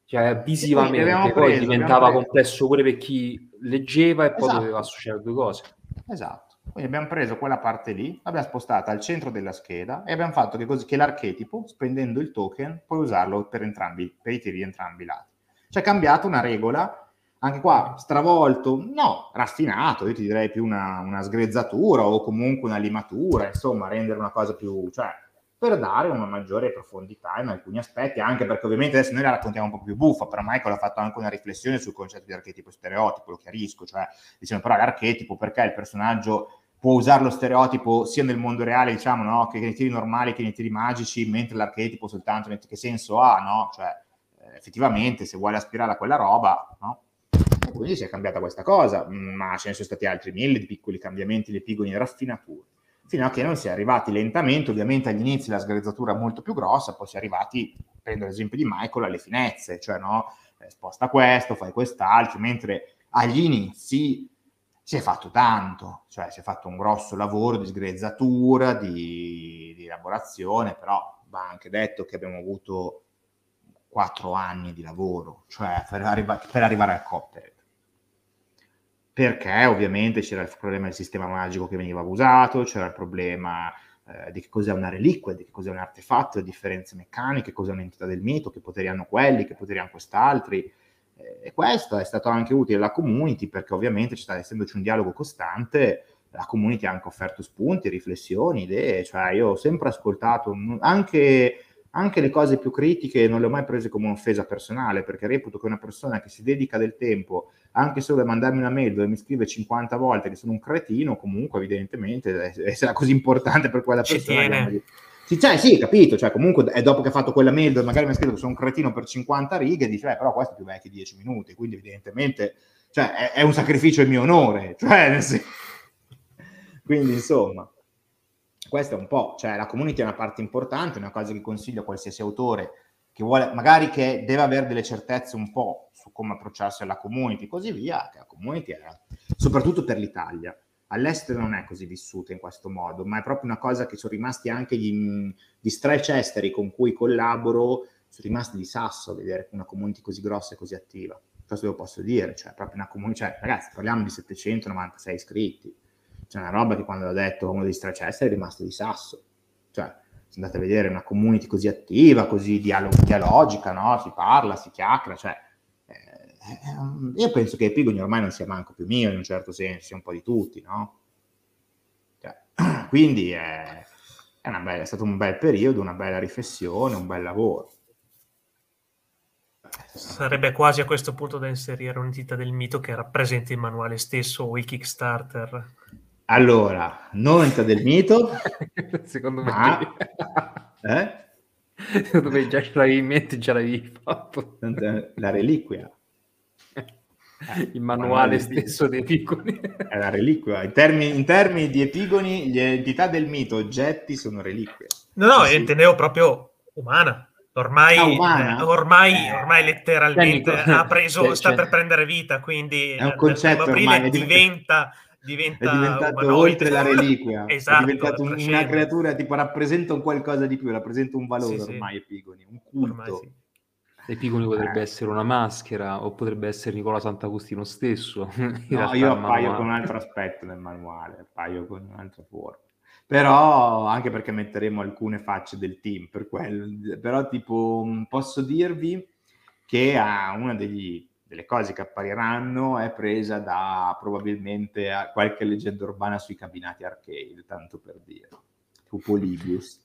Cioè, visivamente poi preso, diventava complesso pure per chi leggeva e poi esatto. doveva associare due cose. Esatto. Quindi abbiamo preso quella parte lì, l'abbiamo spostata al centro della scheda e abbiamo fatto che, così, che l'archetipo, spendendo il token, puoi usarlo per entrambi, per i tiri di entrambi i lati. Cioè è cambiata una regola, anche qua stravolto, no, raffinato, io ti direi più una, una sgrezzatura o comunque una limatura, insomma, rendere una cosa più... Cioè, per dare una maggiore profondità in alcuni aspetti, anche perché ovviamente adesso noi la raccontiamo un po' più buffa, però Michael ha fatto anche una riflessione sul concetto di archetipo e stereotipo, lo chiarisco, cioè diciamo però l'archetipo perché il personaggio può usare lo stereotipo sia nel mondo reale, diciamo, no? che nei tiri normali che nei tiri magici, mentre l'archetipo soltanto, che senso ha, no? Cioè, eh, effettivamente, se vuole aspirare a quella roba, no? E quindi si è cambiata questa cosa, ma ce ne sono stati altri mille di piccoli cambiamenti, le piccole raffinature fino a che non si è arrivati lentamente, ovviamente agli inizi la sgrezzatura è molto più grossa, poi si è arrivati, prendo l'esempio di Michael, alle finezze, cioè no, eh, sposta questo, fai quest'altro, mentre agli inizi si è fatto tanto, cioè si è fatto un grosso lavoro di sgrezzatura, di, di elaborazione, però va anche detto che abbiamo avuto quattro anni di lavoro, cioè per, arriva- per arrivare al Copter perché ovviamente c'era il problema del sistema magico che veniva abusato, c'era il problema eh, di che cos'è una reliquia, di che cos'è un artefatto, le differenze meccaniche, cos'è un'entità del mito, che poteri hanno quelli, che poteri hanno quest'altri. Eh, e questo è stato anche utile alla community perché ovviamente sta essendoci un dialogo costante, la community ha anche offerto spunti, riflessioni, idee, cioè io ho sempre ascoltato anche anche le cose più critiche non le ho mai prese come un'offesa personale, perché reputo che una persona che si dedica del tempo anche solo a mandarmi una mail dove mi scrive 50 volte che sono un cretino, comunque evidentemente sarà così importante per quella persona. Sì, cioè, sì, capito, cioè comunque è dopo che ha fatto quella mail dove magari mi ha scritto che sono un cretino per 50 righe, dice, eh, però questo è più vecchio di 10 minuti, quindi evidentemente cioè, è, è, un sacrificio il mio onore, cioè, quindi insomma questo è un po', cioè la community è una parte importante, una cosa che consiglio a qualsiasi autore che vuole, magari che deve avere delle certezze un po' su come approcciarsi alla community e così via, che la community è, soprattutto per l'Italia. All'estero non è così vissuta in questo modo, ma è proprio una cosa che sono rimasti anche gli, gli stretch esteri con cui collaboro, sono rimasti di sasso a vedere una community così grossa e così attiva. cosa lo posso dire? Cioè, proprio una comunità, cioè, ragazzi, parliamo di 796 iscritti. C'è una roba che quando l'ho detto uno dei Stracess è rimasto di sasso. Cioè, se andate a vedere una community così attiva, così dialog- dialogica, no? Si parla, si chiacchiera, cioè... Eh, io penso che Epigoni ormai non sia manco più mio in un certo senso, sia un po' di tutti, no? Cioè, quindi è, è, bella, è stato un bel periodo, una bella riflessione, un bel lavoro. Sarebbe quasi a questo punto da inserire un'entità del mito che rappresenti il manuale stesso o il Kickstarter. Allora, non entità del mito. Secondo me... Ma... eh? Secondo me già ce l'avevi in mente, già l'avevi fatto. La reliquia. Il manuale stesso dei epigoni. È la reliquia. In termini, in termini di epigoni, le entità del mito, oggetti, sono reliquie. No, no, sì. intendevo proprio umana. Ormai, ah, eh, ormai, ormai letteralmente ha preso, cioè, sta cioè, per prendere vita, quindi è un concetto ormai diventa, diventa è diventato umanoide. oltre la reliquia esatto, è diventato un, una creatura tipo rappresenta un qualcosa di più rappresenta un valore sì, ormai sì. Epigoni un culto sì. Epigoni potrebbe eh. essere una maschera o potrebbe essere Nicola Sant'Agostino stesso no io appaio con un altro aspetto nel manuale appaio con un'altra forma però anche perché metteremo alcune facce del team per quello però tipo posso dirvi che ha una degli delle cose che appariranno è presa da probabilmente qualche leggenda urbana sui cabinati arcade, tanto per dire. Fu Polybius.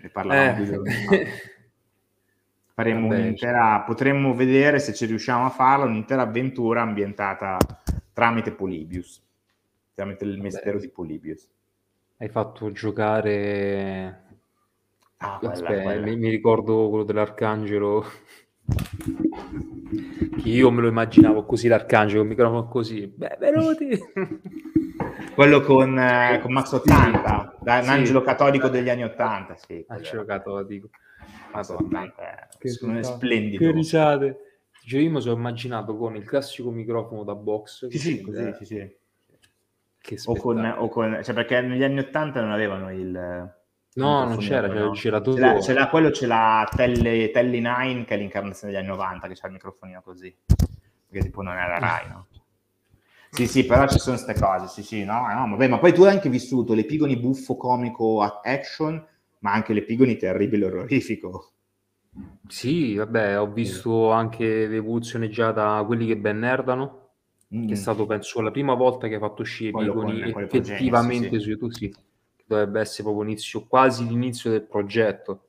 Ne parlavamo eh. giorni fa. Faremo Vabbè, un'intera, potremmo vedere se ci riusciamo a farla, un'intera avventura ambientata tramite Polybius, tramite il mistero di Polybius. Hai fatto giocare... Ah, quella, Aspetta, quella. Mi, mi ricordo quello dell'arcangelo io me lo immaginavo così l'arcangelo, con il microfono così. Benvenuti! Quello con, eh, con Max 80, da, un sì. angelo cattolico degli anni 80. Sì, angelo cattolico. Madonna, che splendido. Che risate. Cioè, io mi sono immaginato con il classico microfono da box. Sì, sì, così, sì, sì. Che o con, o con, cioè perché negli anni 80 non avevano il No, non c'era, c'era, c'era tutto. C'era, c'era, quello c'è la Telly, Telly 9 che è l'incarnazione degli anni 90 che c'ha il microfonino così. Perché tipo non la Rai, no? Sì, sì, però ci sono queste cose, sì, sì, no, no, vabbè, ma poi tu hai anche vissuto l'epigoni buffo comico action, ma anche l'epigoni terribile orrorifico. Sì, vabbè, ho visto anche l'evoluzione già da quelli che ben nerdano, mm. che è mm. stato, penso, la prima volta che ha fatto uscire epigoni effettivamente sì, sì. su YouTube, sì dovrebbe essere proprio inizio, quasi l'inizio del progetto.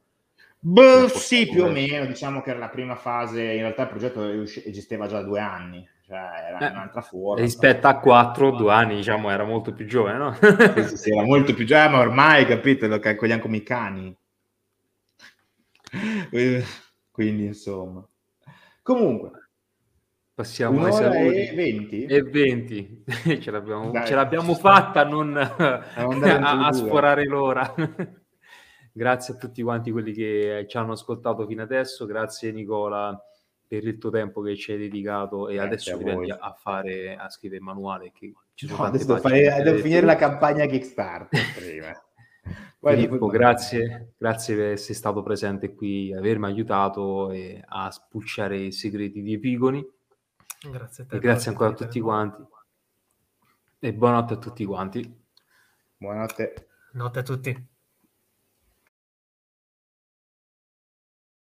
Beh, sì, più o meno, diciamo che era la prima fase, in realtà il progetto esisteva già da due anni, cioè era eh, un'altra forma. Rispetto a quattro, due anni, diciamo, era molto più giovane, no? sì, sì, era molto più giovane, ma ormai, capito, lo calcoliamo come i cani. Quindi, insomma. Comunque, Passiamo Un'ora ai e 20? E 20. ce l'abbiamo, Dai, ce l'abbiamo fatta a non a, a sforare l'ora. grazie a tutti quanti quelli che ci hanno ascoltato fino adesso. Grazie Nicola per il tuo tempo che ci hai dedicato e grazie adesso prendi a, a, fare a scrivere il manuale che ci sono no, adesso devo, fare, devo finire la campagna Kickstarter prima. Filippo, grazie, grazie per essere stato presente qui, avermi aiutato a spulciare i segreti di Epigoni Grazie a te. E grazie ancora a tutti quanti. E buonanotte a tutti quanti. Buonanotte. Notte a tutti.